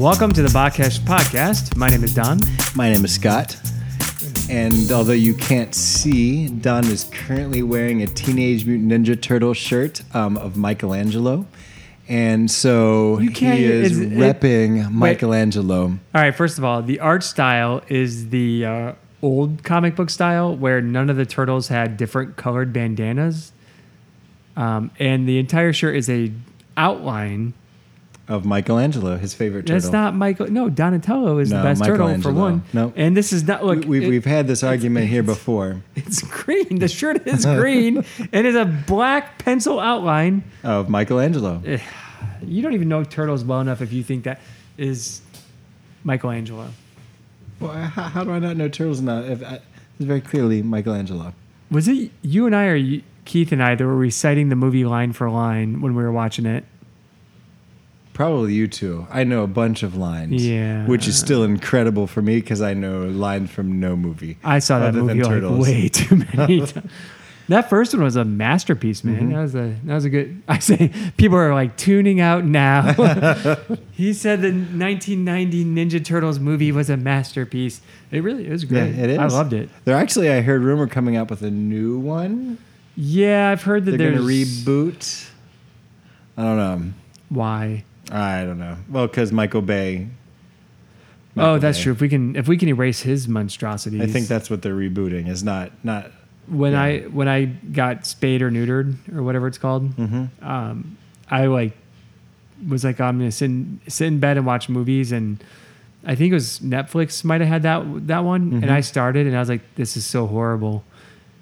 Welcome to the Botcash Podcast. My name is Don. My name is Scott. And although you can't see, Don is currently wearing a Teenage Mutant Ninja Turtle shirt um, of Michelangelo. And so he is, is it- repping Michelangelo. All right, first of all, the art style is the uh, old comic book style where none of the turtles had different colored bandanas. Um, and the entire shirt is a outline. Of Michelangelo, his favorite turtle. That's not Michael. No, Donatello is the best turtle for one. No, And this is not look. we, we've, it- we've had this argument here before it's green. The shirt is green and it's a black pencil outline. of Michelangelo. Eh, you don't even know turtles well enough if you think that is Michelangelo. Well, how, how do I not know turtles now? If I, it's very clearly Michelangelo. Was it you and I or you, Keith and I that were reciting the movie line for line when we were watching it? Probably you two. I know a bunch of lines. Yeah. Which is still incredible for me because I know lines from no movie. I saw that movie like Turtles. way too many times. That first one was a masterpiece, man. Mm-hmm. That was a that was a good. I say people are like tuning out now. he said the 1990 Ninja Turtles movie was a masterpiece. It really it was Yeah, great. it is. I loved it. They're actually, I heard rumor coming up with a new one. Yeah, I've heard that They're going to reboot. I don't know. why. I don't know. Well, because Michael Bay. oh, that's Bay. true. If we can if we can erase his monstrosities, I think that's what they're rebooting. Is not not. when Yeah. I when I got spayed or neutered or whatever it's called, Mm-hmm. um, I like was like I'm gonna sit in, sit in bed and watch movies, and I think it was Netflix might have had that that one, and Mhm. I started and I was like, this is so horrible.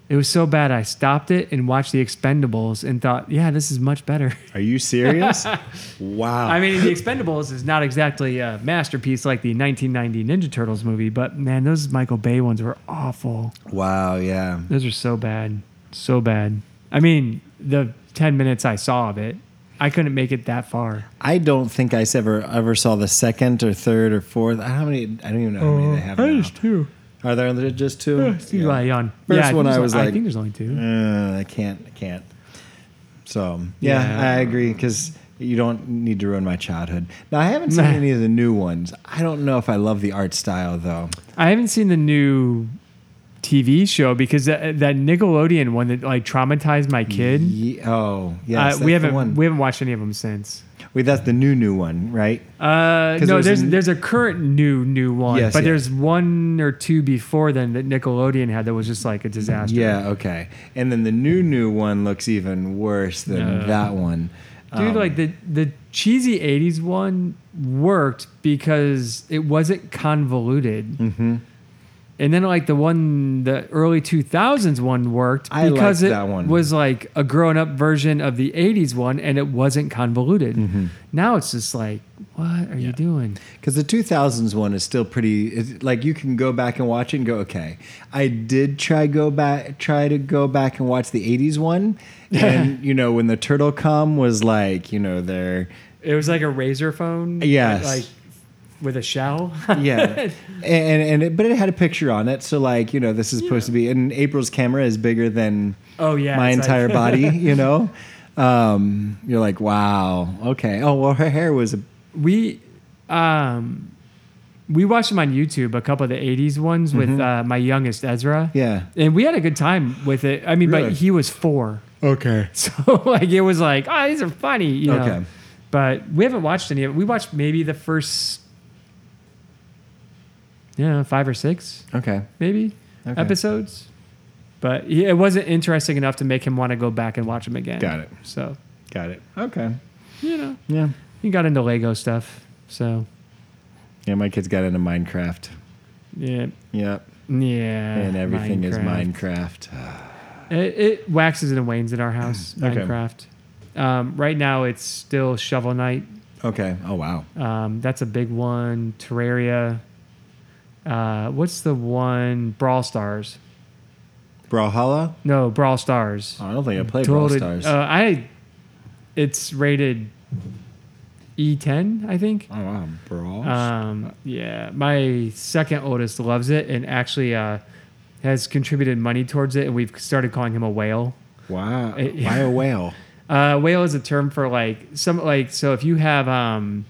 It was so bad. I stopped it and watched The Expendables and thought, yeah, this is much better. Are you serious? wow. I mean, The Expendables is not exactly a masterpiece like the 1990 Ninja Turtles movie, but man, those Michael Bay ones were awful. wow. Yeah. Those are so bad, so bad. I mean, the ten minutes I saw of it, I couldn't make it that far. I don't think I ever ever saw the second or third or fourth. How many? I don't even know how many they have now. two. Are there just two? See why yawn. First yeah, I one I there's was only- I think there's only two. Uh, I can't. I can't. So yeah, Yeah. I agree because you don't need to ruin my childhood. Now I haven't seen any of the new ones. I don't know if I love the art style though. I haven't seen the new TV show because that, that Nickelodeon one that like traumatized my kid. Ye- oh yeah, uh, we haven't one. we haven't watched any of them since. Wait, that's the new new one, right? Uh, 'Cause no, there's there's a- there's a current new new one, Yes, but yeah. there's one or two before then that Nickelodeon had that was just like a disaster. Yeah. Okay. And then the new new one looks even worse than No. that one. Dude, Um, like the the cheesy '80s one worked because it wasn't convoluted, mhm. And then like the one, the early 2000s one worked I because liked it that one. was like a grown-up version of the '80s one, and it wasn't convoluted. Mm-hmm. Now it's just like, what are you doing? Because the 2000s one is still pretty. It's, like you can go back and watch it and go, okay. I did try go back, try to go back and watch the 80s one, and you know when the turtle com was like, you know, they're It was like a razor phone, Yes. like with a shell. yeah, and and it, but it had a picture on it, so like you know this is supposed to be. And April's camera is bigger than oh yeah, my it's like- entire body, you know. Um, you're like, wow, okay. Oh well, her hair was a we um we watched them on YouTube, a couple of the '80s ones with uh, my youngest Ezra. Mm-hmm. yeah. and we had a good time with it. I mean, Really? but he was four, Okay. so like it was like, oh, these are funny, you know. Okay. But we haven't watched any of it. We watched maybe the first, yeah, five or six, Okay. maybe Okay. episodes. But he, it wasn't interesting enough to make him want to go back and watch them again. Got it. So Got it. Okay. you know, Yeah. he got into Lego stuff. So Yeah, my kids got into Minecraft. yeah, Yep. yeah, and everything is Minecraft. It, it waxes and wanes in our house. Okay. Minecraft. Um, right now, it's still Shovel Knight. Okay. Oh wow. Um, that's a big one. Terraria. Uh, what's the one? Brawl Stars. Brawlhalla? No, Brawl Stars. Oh, I don't think I played Brawl Totally- Stars. Uh, I. It's rated E10, I think. oh wow, Brawl. Um, yeah, my second oldest loves it and actually uh, has contributed money towards it, and we've started calling him a whale. wow. it- Why a whale? Uh, whale is a term for like some like so if you have um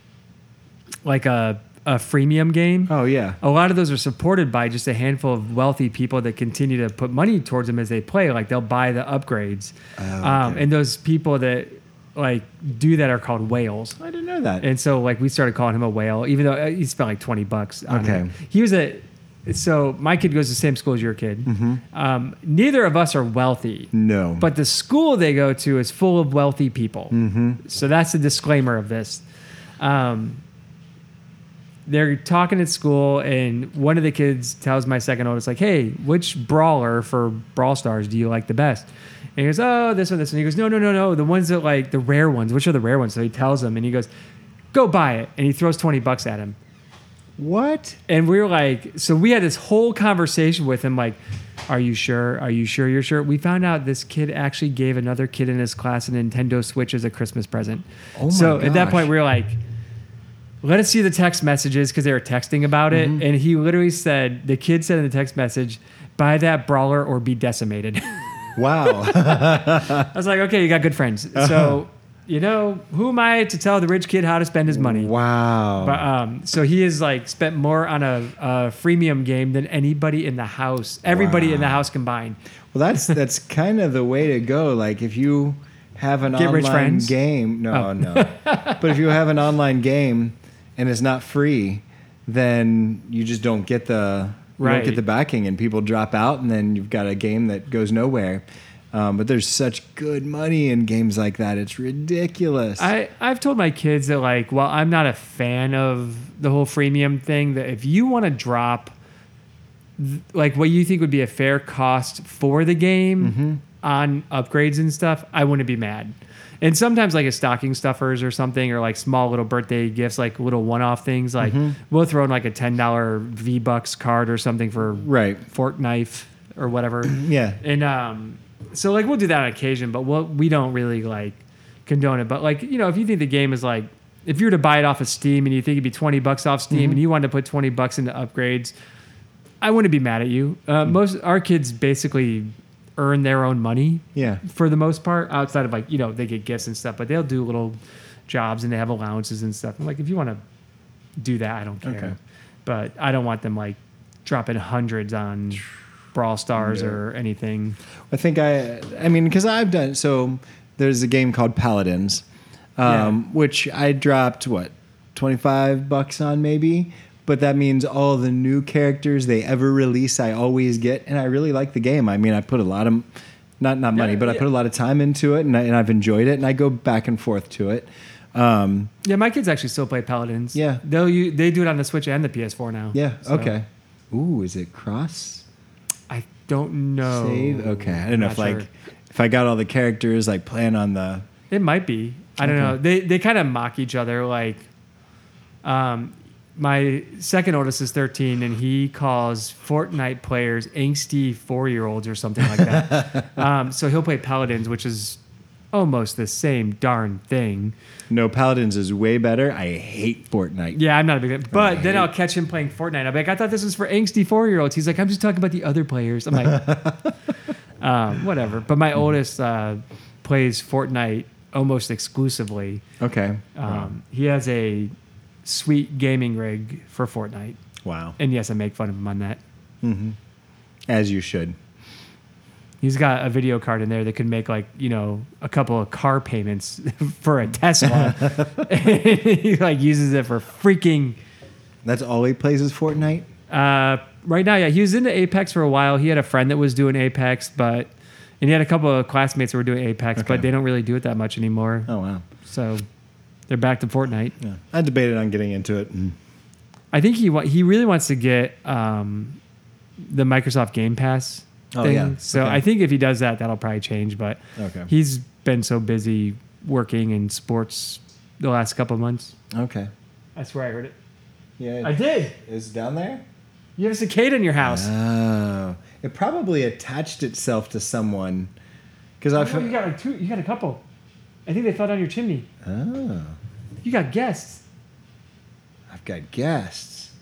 like a a freemium game. Oh yeah. A lot of those are supported by just a handful of wealthy people that continue to put money towards them as they play. Like they'll buy the upgrades, Oh, um, and those people that like do that are called whales. I didn't know that. And so like we started calling him a whale, even though uh, he spent like twenty bucks. On Okay. it. He was a. So my kid goes to the same school as your kid. Um, neither of us are wealthy, no. but the school they go to is full of wealthy people. So that's the disclaimer of this. Um, they're talking at school, and one of the kids tells my second oldest, like, "Hey, which brawler for Brawl Stars do you like the best?" And he goes, "Oh, this one, this one." He goes, "No, no, no, no, the ones that like the rare ones. Which are the rare ones?" So he tells him, and he goes, "Go buy it," and he throws twenty bucks at him. what? And we were like, so we had this whole conversation with him, like, are you sure? Are you sure you're sure? We found out this kid actually gave another kid in his class a Nintendo Switch as a Christmas present. Oh my so at that gosh. point, we were like, let us see the text messages because they were texting about it. Mm-hmm. And he literally said, the kid said in the text message, buy that brawler or be decimated. Wow. I was like, okay, you got good friends. Uh-huh. So, you know, who am I to tell the rich kid how to spend his money? wow. But um, so he has like spent more on a, a freemium game than anybody in the house, everybody in the house combined. Well, that's that's kind of the way to go. Like if you have an Get online friends? game, no, Oh. no. but if you have an online game and it's not free, then you just don't get the you Right. don't get the backing, and people drop out, and then you've got a game that goes nowhere. Um, but there's such good money in games like that; it's ridiculous. I I've told my kids that like, while I'm not a fan of the whole freemium thing, that if you want to drop th- like what you think would be a fair cost for the game Mm-hmm. on upgrades and stuff, I wouldn't be mad. And sometimes like a stocking stuffers or something, or like small little birthday gifts, like little one-off things. Like Mm-hmm. we'll throw in like a ten dollar V Bucks card or something for right? fork knife or whatever. Yeah. And um, so like we'll do that on occasion, but we'll, we don't really like condone it. But like you know, if you think the game is like, if you were to buy it off of Steam and you think it'd be twenty bucks off Steam Mm-hmm. and you wanted to put twenty bucks into upgrades, I wouldn't be mad at you. Uh, most our kids basically earn their own money Yeah. for the most part, outside of like you know they get gifts and stuff, but they'll do little jobs and they have allowances and stuff. I'm like, if you want to do that, I don't care. Okay. But I don't want them like dropping hundreds on Brawl Stars Yeah. or anything. I think I, I mean, because I've done so. There's a game called Paladins, um, which I dropped what twenty five bucks on maybe, but that means all the new characters they ever release I always get, and I really like the game. I mean, I put a lot of not not money, Yeah, but I put a lot of time into it, and, I, and I've enjoyed it, and I go back and forth to it. Um, Yeah, my kids actually still play Paladins. Yeah. they'll they do it on the Switch and the PS4 now. yeah, So, okay. Ooh, is it cross I don't know. save? Okay, I don't know Not if like sure. if I got all the characters like playing on the. It might be. I don't Okay. know. They they kind of mock each other. Like, um, my second oldest is 13, and he calls Fortnite players angsty four year olds or something like that. um, so he'll play Paladins, which is almost the same darn thing. No, Paladins is way better. I hate Fortnite. Yeah, I'm not a big fan. But then I'll catch him playing Fortnite. I'll be like, I thought this was for angsty four year olds. He's like, I'm just talking about the other players. I'm like, um, whatever. But my oldest uh, plays Fortnite almost exclusively. Okay. Um, He has a sweet gaming rig for Fortnite. wow. And yes, I make fun of him on that. As you should. He's got a video card in there that could make like, you know, a couple of car payments for a Tesla. he like uses it for freaking That's all he plays is Fortnite. Uh, right now, yeah, he was into Apex for a while. He had a friend that was doing Apex, but and he had a couple of classmates who were doing Apex, Okay. but they don't really do it that much anymore. Oh wow. So they're back to Fortnite. Yeah. I debated on getting into it. And I think he wa- he really wants to get um, the Microsoft Game Pass Oh, thing. yeah. So Okay. I think if he does that, that'll probably change. But Okay. he's been so busy working in sports the last couple of months. okay. That's where I heard it. Yeah. I did. Is it down there? You have a cicada in your house. Oh. It probably attached itself to someone. Because I Oh, you got like two. You got a couple. I think they fell down your chimney. Oh. You got guests. I've got guests.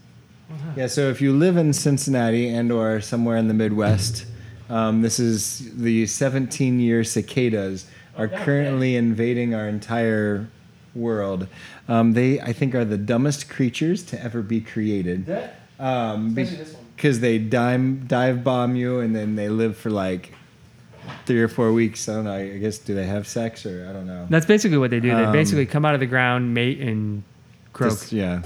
Yeah, so if you live in Cincinnati and or somewhere in the Midwest, um, this is the 17-year cicadas are Oh, currently invading our entire world. Um, they, I think, are the dumbest creatures to ever be created. Um, Especially this one. because they dive dive bomb you and then they live for like three or four weeks. I don't know. I guess do they have sex or I don't know. That's basically what they do. They Um, basically come out of the ground, mate, and croak. Just- yeah.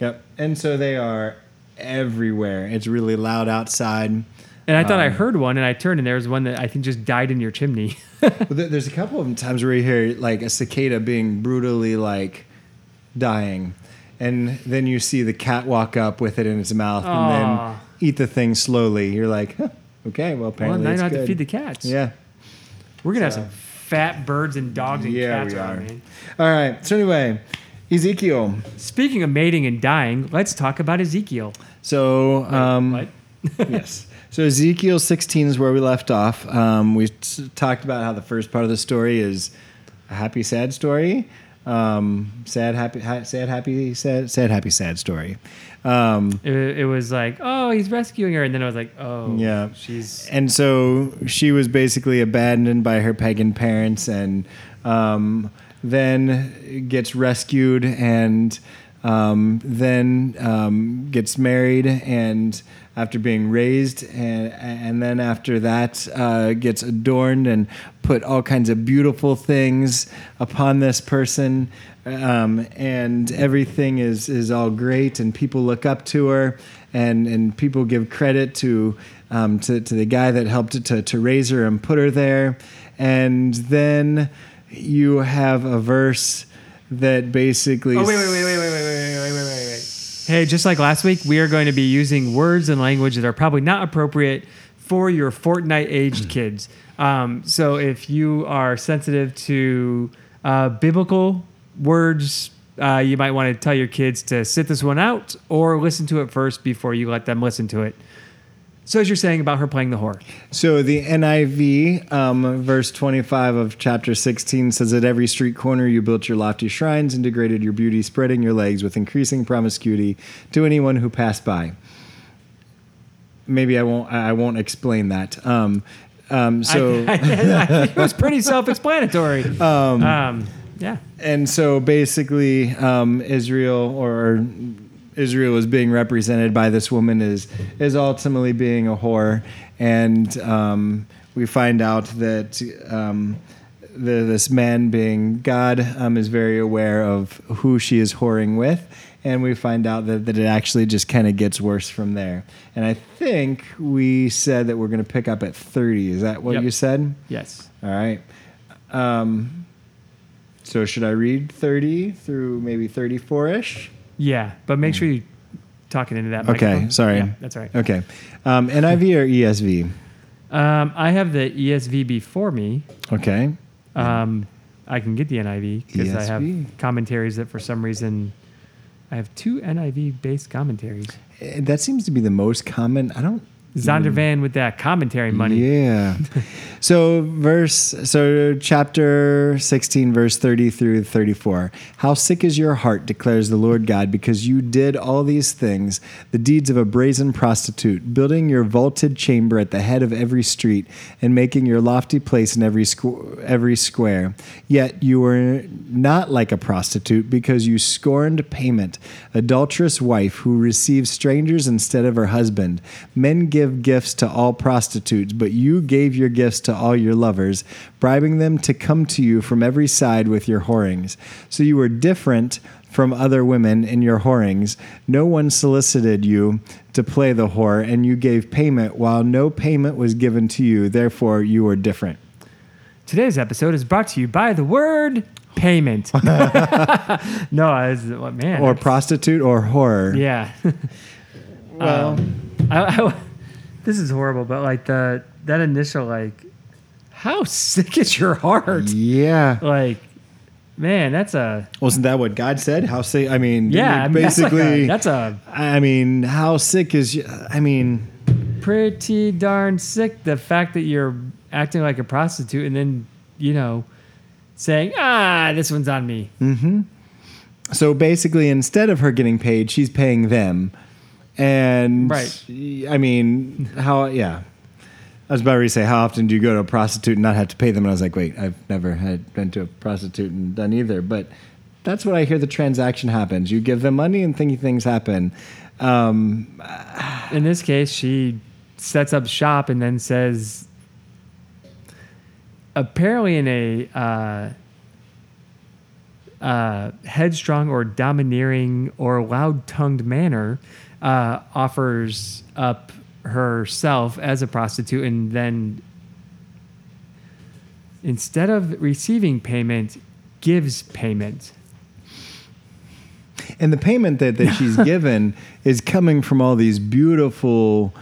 Yep. And so they are everywhere. It's really loud outside. and I thought I um, heard one, and I turned, and there was one that I think just died in your chimney. There- there's a couple of times where you hear like a cicada being brutally like dying, and then you see the cat walk up with it in its mouth and Aw. then eat the thing slowly. You're like, huh, okay, well well, apparently now you don't have to feed the cats. Yeah. We're gonna have some fat birds and dogs and Yeah, cats we are. man. All right. So anyway, Ezekiel. Speaking of mating and dying, let's talk about Ezekiel. So um, What? yes. So Ezekiel 16 is where we left off. Um, we s- talked about how the first part of the story is a happy, sad story. Um, sad, happy, ha- sad, happy, sad, sad, happy, sad story. Um, It, it was like, oh, he's rescuing her, and then I was like, oh, Yeah. she's and so she was basically abandoned by her pagan parents and um, then gets rescued and um, then um, gets married and after being raised, and, and then after that uh, gets adorned and put all kinds of beautiful things upon this person, um, and everything is is all great, and people look up to her, and and people give credit to um, to, to the guy that helped to to raise her and put her there, and then you have a verse that basically. Oh wait wait wait wait wait wait wait. Hey, just like last week, we are going to be using words and language that are probably not appropriate for your Fortnite aged kids. Um, so if you are sensitive to uh, biblical words, uh, you might want to tell your kids to sit this one out or listen to it first before you let them listen to it. So as you're saying about her playing the whore. So the NIV, um, verse 25 of chapter 16 says, At every street corner you built your lofty shrines and degraded your beauty, spreading your legs with increasing promiscuity to anyone who passed by. Maybe I won't. I won't explain that. Um, um, so I, I, I it was pretty self-explanatory. Um, yeah. and so basically, um, Israel or Israel is being represented by this woman is is ultimately being a whore, and um, we find out that um, the, this man, being God, um, is very aware of who she is whoring with. And we find out that, that it actually just kind of gets worse from there. And I think we said that we're going to pick up at 30. Is that what Yep. you said? Yes. All right. Um, so should I read 30 through maybe 34 ish? Yeah, but make sure you talk it into that. Okay, microphone. sorry. Yeah, that's all right. Okay. Um, NIV or ESV? Um, I have the ESV before me. Okay. Um, I can get the NIV because I have commentaries that for some reason I have two NIV based commentaries. Eh, That seems to be the most common. I don't. Zondervan mm. with that commentary money. Yeah. so verse so chapter 16 verse 30 through 34. How sick is your heart declares the Lord God because you did all these things the deeds of a brazen prostitute building your vaulted chamber at the head of every street and making your lofty place in every squ- every square. Yet you were not like a prostitute because you scorned payment adulterous wife who receives strangers instead of her husband. Men give gifts to all prostitutes, but you gave your gifts to all your lovers, bribing them to come to you from every side with your whorings. So you were different from other women in your whorings. No one solicited you to play the whore, and you gave payment while no payment was given to you. Therefore, you were different. Today's episode is brought to you by the word payment. no, I was, what man? Or that's- prostitute or whore. Yeah. Well, um, I, I- this is horrible, but like the that initial like, how sick is your heart? yeah. Like, man, that's a Wasn't that what God said? How sick? I mean, yeah. I mean, that's like a- basically, that's a I mean, how sick is? I mean, pretty darn sick. The fact that you're acting like a prostitute and then you know saying, ah, this one's on me. Mm-hmm. So basically, instead of her getting paid, she's paying them, and Right. I mean, how? Yeah. I was about to say, how often do you go to a prostitute and not have to pay them? And I was like, wait, I've never had been to a prostitute and done either. But that's what I hear. The transaction happens. You give them money and thingy things happen. Um, In this case, she sets up shop and then says, apparently in a uh, uh, headstrong or domineering or loud-tongued manner, uh, offers up herself as a prostitute and then instead of receiving payment gives payment. And the payment that, that she's given is coming from all these beautiful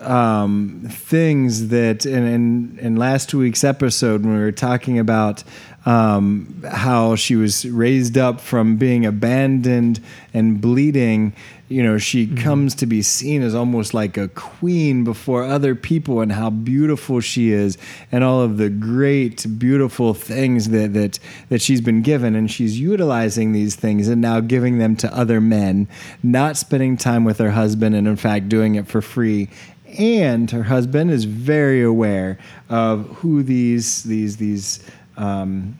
um, things that in, in, in last week's episode when we were talking about um, how she was raised up from being abandoned and bleeding. You know she mm-hmm. comes to be seen as almost like a queen before other people and how beautiful she is and all of the great beautiful things that that that she's been given. And she's utilizing these things and now giving them to other men not spending time with her husband and in fact doing it for free. And her husband is very aware of who these these these um,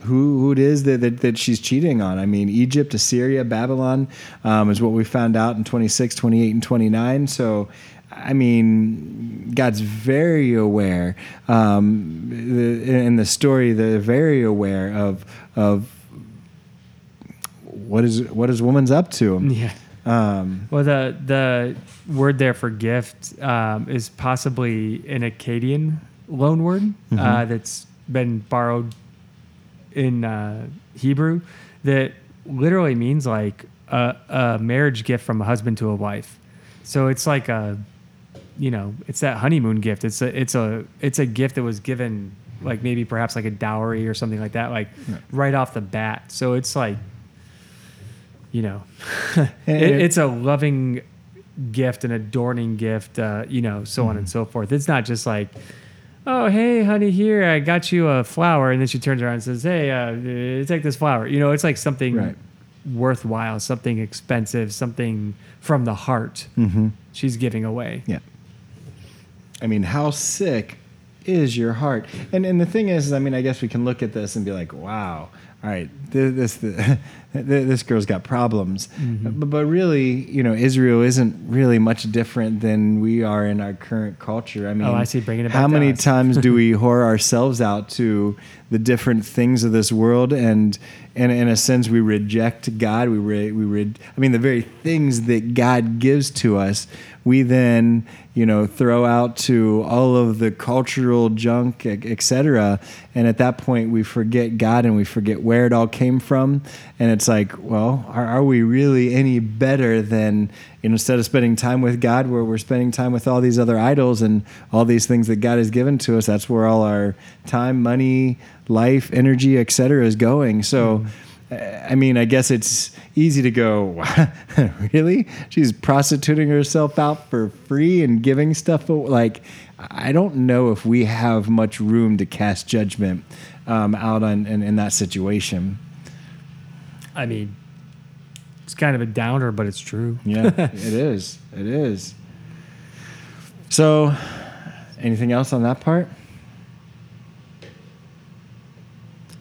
who, who it is that, that, that, she's cheating on. I mean, Egypt, Assyria, Babylon um, is what we found out in 26, 28, and 29. So, I mean, God's very aware. Um, the, in the story, they're very aware of of what is what is woman's up to. Yeah. Um, well, the the word there for gift um, is possibly an Akkadian loan word mm-hmm. uh, that's been borrowed in uh, Hebrew that literally means like a, a marriage gift from a husband to a wife. So it's like a, you know, it's that honeymoon gift. It's a it's a it's a gift that was given like maybe perhaps like a dowry or something like that, like yeah. right off the bat. So it's like, you know, it, it's a loving gift, an adorning gift, uh, you know, so mm-hmm. on and mm-hmm. so forth. It's not just like oh hey honey here i got you a flower. And then she turns around and says hey uh, take this flower. You know it's like something right. worthwhile something expensive something from the heart mm-hmm. she's giving away. Yeah. I mean how sick is your heart? And and the thing is i mean i guess we can look at this and be like wow. All right, this this, this girl's got problems. Mm-hmm. But, but really, you know, Israel isn't really much different than we are in our current culture. I mean, oh, I see. Bringing it how many times do we whore ourselves out to the different things of this world, and and in a sense, we reject God. We re, we re, I mean, the very things that God gives to us, we then you know throw out to all of the cultural junk, etc. And at that point, we forget God and we forget where it all came from. And it's like, well, are, are we really any better than you know, instead of spending time with God, where we're spending time with all these other idols and all these things that God has given to us? That's where all our time, money, life, energy, etc., is going. So. Mm I mean, I guess it's easy to go, really? She's prostituting herself out for free and giving stuff. Like, I don't know if we have much room to cast judgment um, out on in, in that situation. I mean, it's kind of a downer, but it's true. yeah, it is. It is. So, anything else on that part?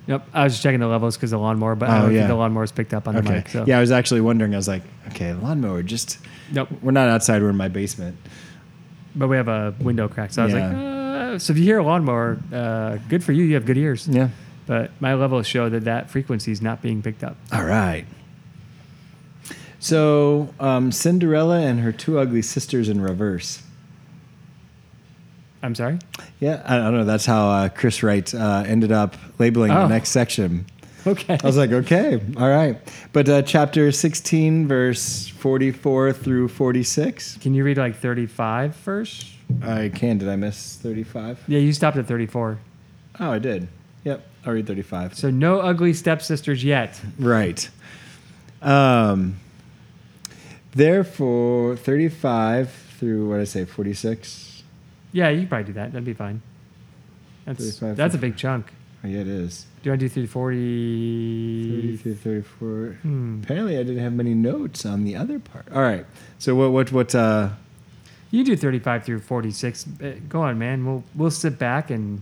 Yep, I was just checking the levels because the lawnmower, but I don't oh, yeah. think the lawnmower's picked up on okay. the mic. So. Yeah, I was actually wondering. I was like, okay, lawnmower, just. Nope. We're not outside. We're in my basement. But we have a window crack, so I was yeah. like, uh, so if you hear a lawnmower, uh, good for you. You have good ears. Yeah. But my levels show that that frequency is not being picked up. All right. So um, Cinderella and her two ugly sisters in reverse. I'm sorry. Yeah, I don't know. That's how uh, Chris Wright uh, ended up labeling oh. the next section. Okay. I was like, okay, all right. But uh, chapter 16, verse 44 through 46. Can you read like 35 first? I can. Did I miss 35? Yeah, you stopped at 34. Oh, I did. Yep, I'll read 35. So no ugly stepsisters yet. Right. Um, therefore, 35 through, what did I say, 46? Yeah, you can probably do that. That'd be fine. That's that's a big chunk. Oh, yeah, it is. Do you want to do 340? 33, 34. Hmm. Apparently, I didn't have many notes on the other part. All right. So what what what uh You do 35 through 46. Uh, Go on, man. We'll we'll sit back and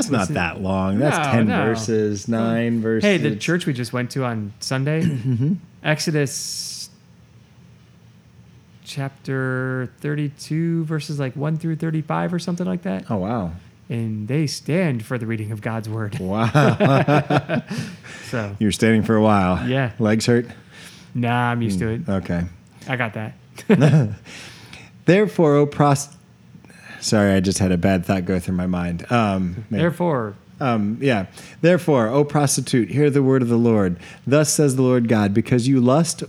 That's not Listen- that long. That's No, 10 no. verses, 9 verses. Hey, the church we just went to on Sunday, Mm-hmm. Exodus chapter 32, verses like 1 through 35 or something like that. Oh, wow. And they stand for the reading of God's word. Wow. So, you were standing for a while. Yeah. Legs hurt? nah, I'm used to it. Okay. I got that. Therefore, O prost. Sorry, I just had a bad thought go through my mind. Um, Therefore, Um, yeah. Therefore, O prostitute, hear the word of the Lord. Thus says the Lord God, because you lust,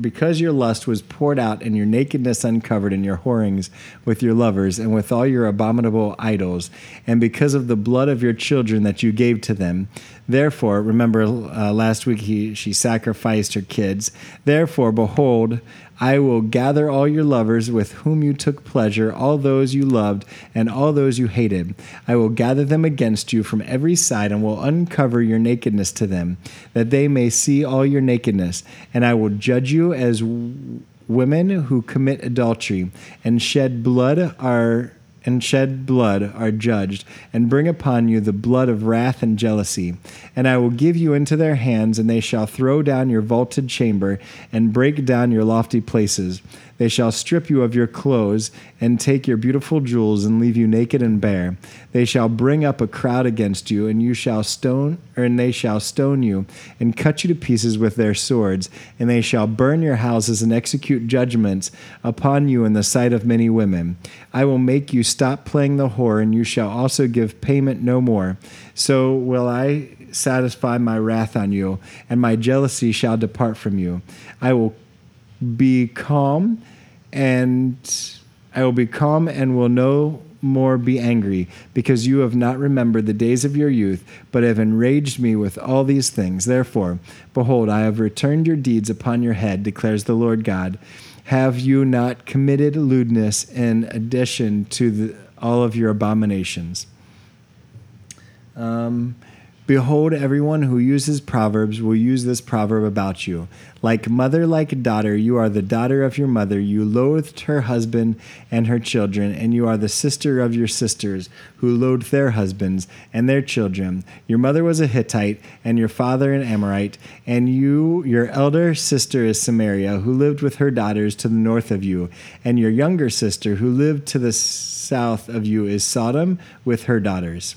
because your lust was poured out and your nakedness uncovered in your whorings with your lovers and with all your abominable idols, and because of the blood of your children that you gave to them. Therefore, remember uh, last week he, she sacrificed her kids. Therefore, behold, I will gather all your lovers with whom you took pleasure, all those you loved, and all those you hated. I will gather them against you from every side, and will uncover your nakedness to them, that they may see all your nakedness. And I will judge you as women who commit adultery and shed blood are and shed blood are judged, and bring upon you the blood of wrath and jealousy. And I will give you into their hands, and they shall throw down your vaulted chamber, and break down your lofty places. They shall strip you of your clothes, and take your beautiful jewels, and leave you naked and bare. They shall bring up a crowd against you, and you shall stone, or and they shall stone you, and cut you to pieces with their swords, and they shall burn your houses and execute judgments upon you in the sight of many women. I will make you stop playing the whore, and you shall also give payment no more. So will I satisfy my wrath on you, and my jealousy shall depart from you. I will be calm and I will be calm and will no more be angry because you have not remembered the days of your youth but have enraged me with all these things. Therefore behold I have returned your deeds upon your head declares the Lord God. Have you not committed lewdness in addition to the, all of your abominations? Um, Behold, everyone who uses proverbs will use this proverb about you. Like mother, like daughter, you are the daughter of your mother. You loathed her husband and her children, and you are the sister of your sisters, who loathed their husbands and their children. Your mother was a Hittite, and your father an Amorite, and you, your elder sister, is Samaria, who lived with her daughters to the north of you, and your younger sister, who lived to the south of you, is Sodom with her daughters.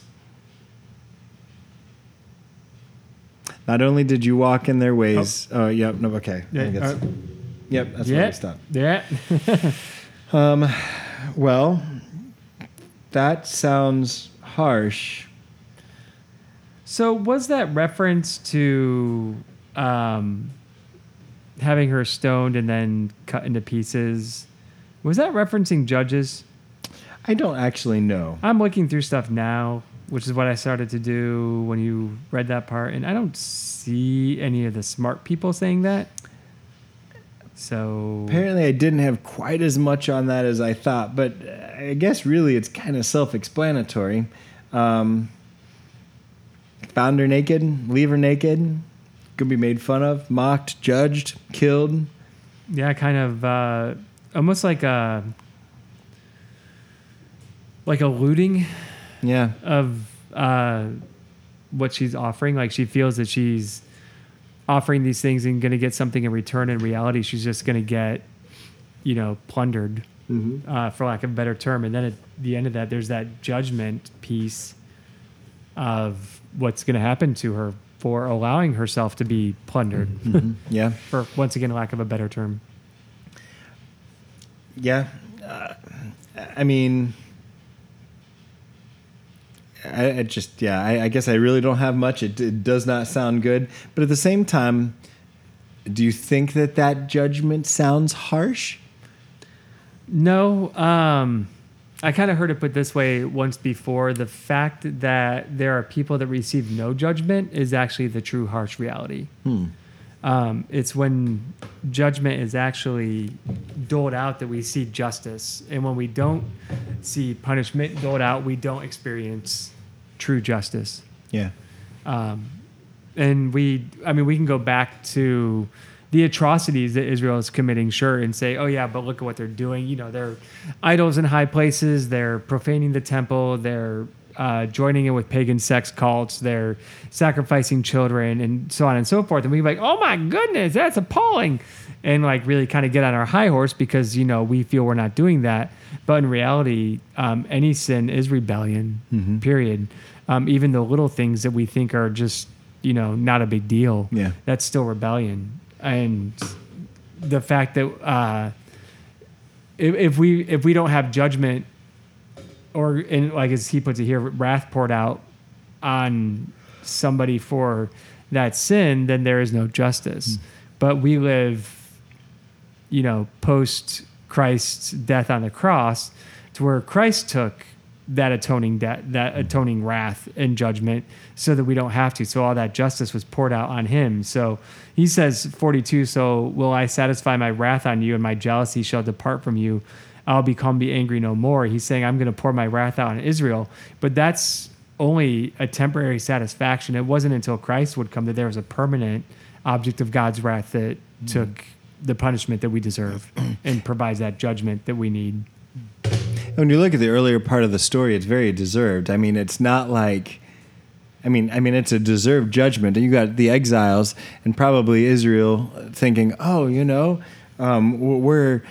Not only did you walk in their ways. Oh, yep. No, okay. Yeah, uh, yep. That's where yeah, we stopped. yeah. Um, well, that sounds harsh. So was that reference to um, having her stoned and then cut into pieces? Was that referencing judges? I don't actually know. I'm looking through stuff now, which is what I started to do when you read that part, and I don't see any of the smart people saying that. So Apparently, I didn't have quite as much on that as I thought, but uh, I guess really it's kind of self-explanatory. Um, found her naked, leave her naked, gonna be made fun of, mocked, judged, killed. yeah, kind of uh, almost like a like a looting Yeah, of uh, what she's offering. Like she feels that she's offering these things and going to get something in return. In reality, she's just going to get, you know, plundered, uh, for lack of a better term. And then at the end of that, there's that judgment piece of what's going to happen to her for allowing herself to be plundered, yeah. for once again, lack of a better term. Yeah. Uh, I mean, I, I just, yeah, I, I guess I really don't have much. It, it does not sound good. But at the same time, do you think that that judgment sounds harsh? No, um, I kind of heard it put this way once before. The fact that there are people that receive no judgment is actually the true harsh reality. Um, it's when judgment is actually doled out that we see justice, and when we don't see punishment doled out, we don't experience true justice Yeah. and we i mean we can go back to the atrocities that Israel is committing, sure, and say, oh yeah, but look at what they're doing. You know, they're idols in high places. They're profaning the temple. They're uh, joining in with pagan sex cults. They're sacrificing children and so on and so forth. And we're like, oh my goodness, that's appalling. And like really kind of get on our high horse because, you know, we feel we're not doing that. But in reality, um, any sin is rebellion, Mm-hmm. period. Um, even the little things that we think are just, you know, not a big deal, Yeah. that's still rebellion. And the fact that uh, if, if we if we don't have judgment or and like as he puts it here, wrath poured out on somebody for that sin, then there is no justice. Hmm. But we live, you know, post Christ's death on the cross, to where Christ took that atoning debt, that hmm. atoning wrath and judgment, so that we don't have to. So all that justice was poured out on him. So he says, 42. So will I satisfy my wrath on you, and my jealousy shall depart from you. I'll become be angry no more. He's saying, I'm going to pour my wrath out on Israel. But that's only a temporary satisfaction. It wasn't until Christ would come that there was a permanent object of God's wrath that took the punishment that we deserve and provides that judgment that we need. When you look at the earlier part of the story, it's very deserved. I mean, it's not like, I mean, I mean, it's a deserved judgment. And you got the exiles and probably Israel thinking, oh, you know, um, we're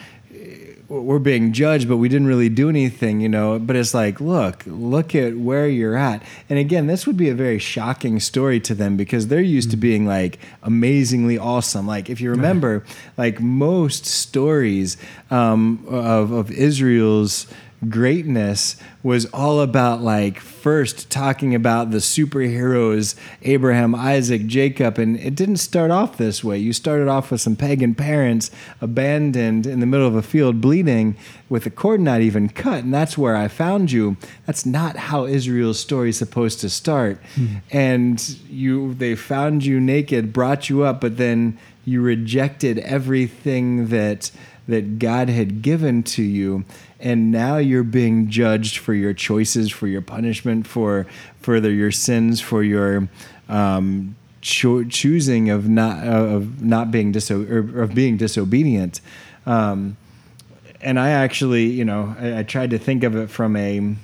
we're being judged, but we didn't really do anything, you know. But it's like, look, look at where you're at. And again, this would be a very shocking story to them because they're used to being like amazingly awesome. Like if you remember, like most stories um, of of Israel's greatness was all about like first talking about the superheroes Abraham, Isaac, Jacob and it didn't start off this way. You started off with some pagan parents abandoned in the middle of a field bleeding with the cord not even cut and that's where I found you. That's not how Israel's story is supposed to start. Hmm. And you they found you naked, brought you up, but then you rejected everything that that God had given to you and now you're being judged for your choices for your punishment for further your sins for your um, cho- choosing of not of not being diso- or of being disobedient. Um, and I actually you know I, I tried to think of it from a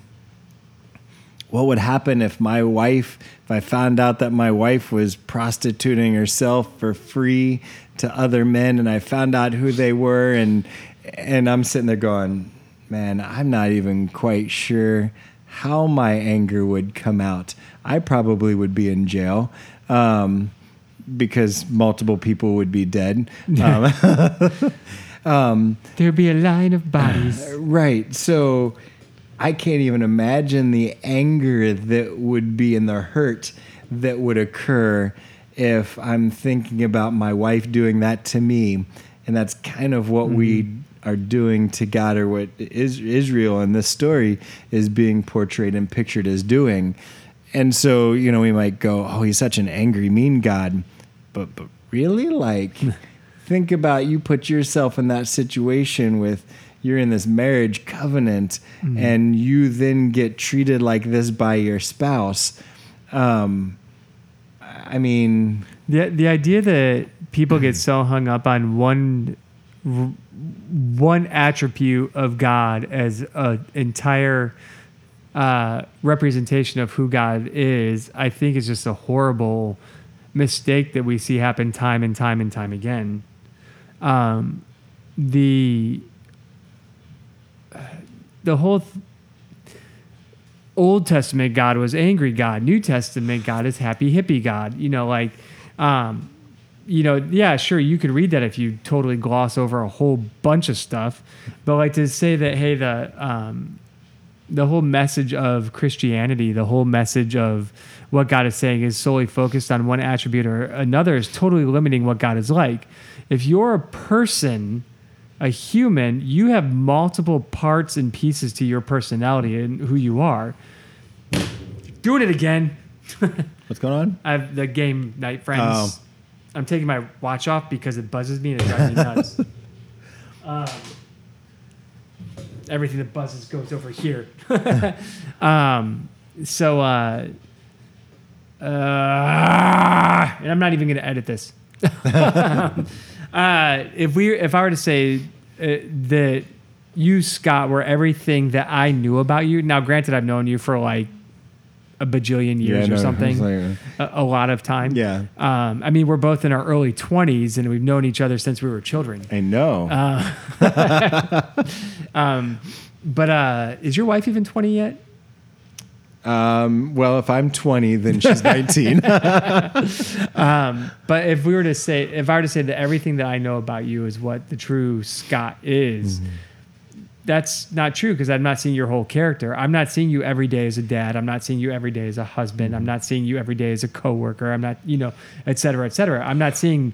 what would happen if my wife if i found out that my wife was prostituting herself for free to other men and i found out who they were and and i'm sitting there going man i'm not even quite sure how my anger would come out i probably would be in jail um, because multiple people would be dead um, There'd be a line of bodies. Right. So I can't even imagine the anger that would be and the hurt that would occur if I'm thinking about my wife doing that to me. And that's kind of what we are doing to God, or what is Israel in this story is being portrayed and pictured as doing. And so, you know, we might go, oh, he's such an angry, mean God. But, but really? Like, think about you put yourself in that situation with you're in this marriage covenant and you then get treated like this by your spouse. Um, I mean, The the idea that people get so hung up on one one attribute of God as an entire uh, representation of who God is, I think is just a horrible mistake that we see happen time and time and time again. Um, the the whole th- Old Testament God was angry God. New Testament God is happy hippie God. You know, like, um, you know, yeah, sure, you could read that if you totally gloss over a whole bunch of stuff, but like to say that, hey, the um, the whole message of Christianity, the whole message of what God is saying is solely focused on one attribute or another is totally limiting what God is like. If you're a person, a human, you have multiple parts and pieces to your personality and who you are. Doing it again. what's going on? I have the game night friends. Oh. I'm taking my watch off because it buzzes me and it drives me nuts. um, everything that buzzes goes over here. um, so, uh, uh, and I'm not even going to edit this. Uh, if we, if I were to say uh, that you, Scott, were everything that I knew about you. Now, granted, I've known you for like a bajillion years no, or something, like- a, a lot of time. Yeah. Um, I mean, we're both in our early twenties, and we've known each other since we were children. I know. But uh, is your wife even twenty yet? um, well, if I'm 20, then she's 19. But if we were to say, if I were to say that everything that I know about you is what the true Scott is, that's not true because I'm not seeing your whole character. I'm not seeing you every day as a dad. I'm not seeing you every day as a husband. I'm mm-hmm. not seeing you every day as a coworker. I'm not, you know, et cetera, et cetera. I'm not seeing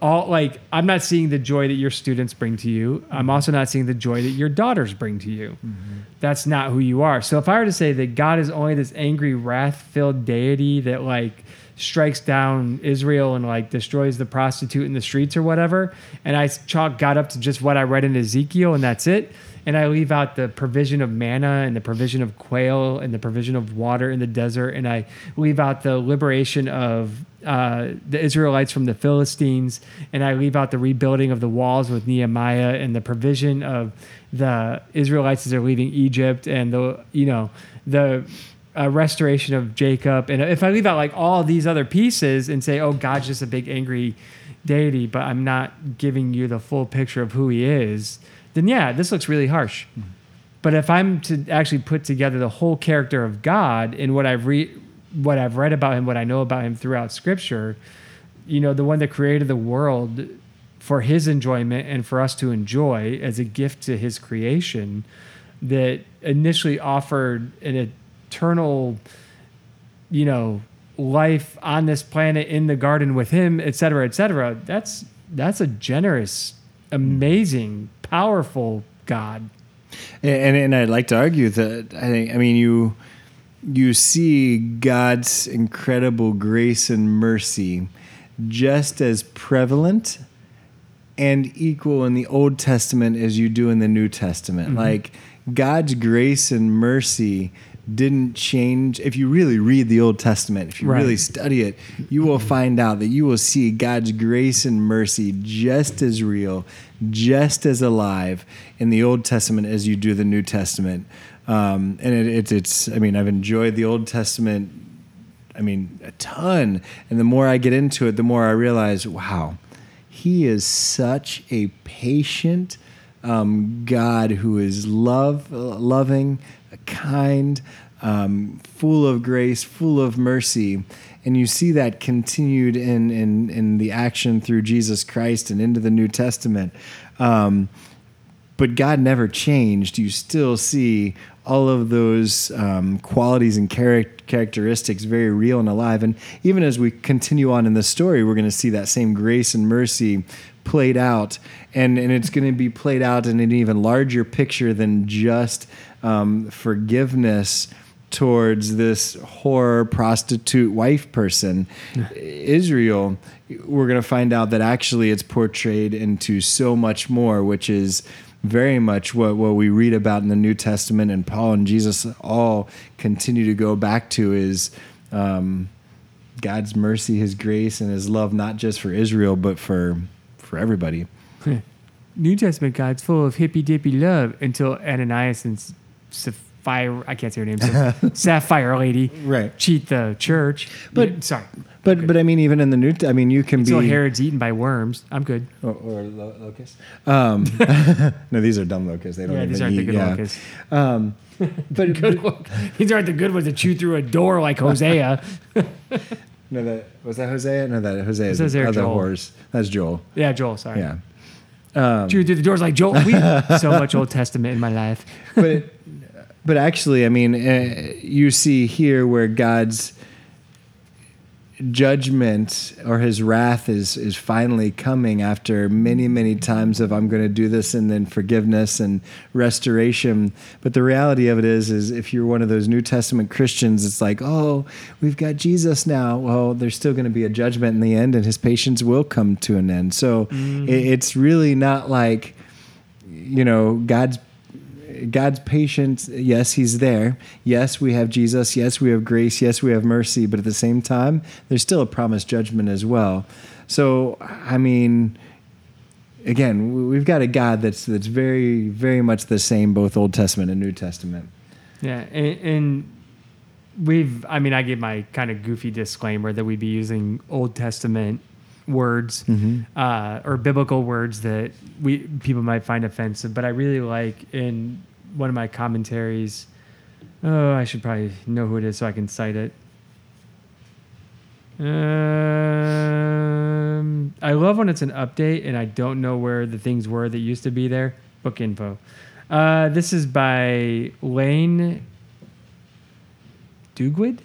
all like I'm not seeing the joy that your students bring to you. I'm mm-hmm. also not seeing the joy that your daughters bring to you. Mm-hmm. That's not who you are. So if I were to say that God is only this angry, wrath-filled deity that like strikes down Israel and like destroys the prostitute in the streets or whatever, and I chalk got up to just what I read in Ezekiel and that's it, and I leave out the provision of manna and the provision of quail and the provision of water in the desert, and I leave out the liberation of uh, the Israelites from the Philistines, and I leave out the rebuilding of the walls with Nehemiah and the provision of the Israelites as they're leaving Egypt, and the you know the uh, restoration of Jacob. And if I leave out like all these other pieces and say, oh, God's just a big angry deity, but I'm not giving you the full picture of who he is, then yeah, this looks really harsh. But if I'm to actually put together the whole character of God and what I've re- what I've read about him, what I know about him throughout Scripture, you know, the one that created the world for his enjoyment and for us to enjoy as a gift to his creation, that initially offered an eternal, you know, life on this planet in the garden with him, et cetera, et cetera. That's that's a generous, amazing, powerful God. And, and and I'd like to argue that I think I mean you you see God's incredible grace and mercy just as prevalent and equal in the Old Testament as you do in the New Testament. Mm-hmm. Like God's grace and mercy didn't change. If you really read the Old Testament, if you Right. really study it, you will find out that you will see God's grace and mercy just as real, just as alive in the Old Testament as you do the New Testament. Um, and it, it's, it's, I mean, I've enjoyed the Old Testament I mean, a ton. And the more I get into it, the more I realize, wow, he is such a patient um, God who is love, loving, kind, um, full of grace, full of mercy. And you see that continued in, in, in the action through Jesus Christ and into the New Testament. Um, but God never changed. You still see all of those um, qualities and charac- characteristics very real and alive. And even as we continue on in the story, we're going to see that same grace and mercy played out. And, and it's going to be played out in an even larger picture than just um, forgiveness towards this whore prostitute wife person. Israel we're going to find out that actually it's portrayed into so much more which is very much what, what we read about in the new testament and paul and jesus all continue to go back to is um, god's mercy his grace and his love not just for israel but for for everybody New Testament God's full of hippy dippy love until Ananias and Sapphire, I can't say her name, Saph- Sapphire lady, Right. cheat the church. But- Yeah, sorry, but but i mean even in the new i mean you can until be Herod's eaten by worms. I'm good. or, or lo- locusts. Um, no, these are dumb locusts. They don't Yeah, even these aren't the eat. good yeah. locusts. Um, but, Good look. These aren't the good ones that chew through a door like Hosea. no, that was that Hosea. No, that Hosea is the other Joel. horse. That's Joel. yeah, Joel. Sorry. Yeah. Um, Chew through the doors like Joel. We, so much Old Testament in my life. but but actually, I mean, uh, you see here where God's judgment or his wrath is is finally coming after many many times of I'm going to do this and then forgiveness and restoration. But the reality of it is is if you're one of those New Testament Christians it's like oh we've got Jesus now. Well there's still going to be a judgment in the end and his patience will come to an end. So mm. it, it's really not like you know God's God's patience, yes, He's there. Yes, we have Jesus. Yes, we have grace. Yes, we have mercy. But at the same time, there's still a promised judgment as well. So, I mean, again, we- we've got a God that's that's very very much the same both Old Testament and New Testament. Yeah, and, and we've, I mean, I gave my kind of goofy disclaimer that we'd be using Old Testament words uh, or biblical words that we people might find offensive, but I really like in one of my commentaries. Oh, I should probably know who it is so I can cite it. Um, I love when it's an update and I don't know where the things were that used to be there. Book info. Uh, this is by Lane Dugwood.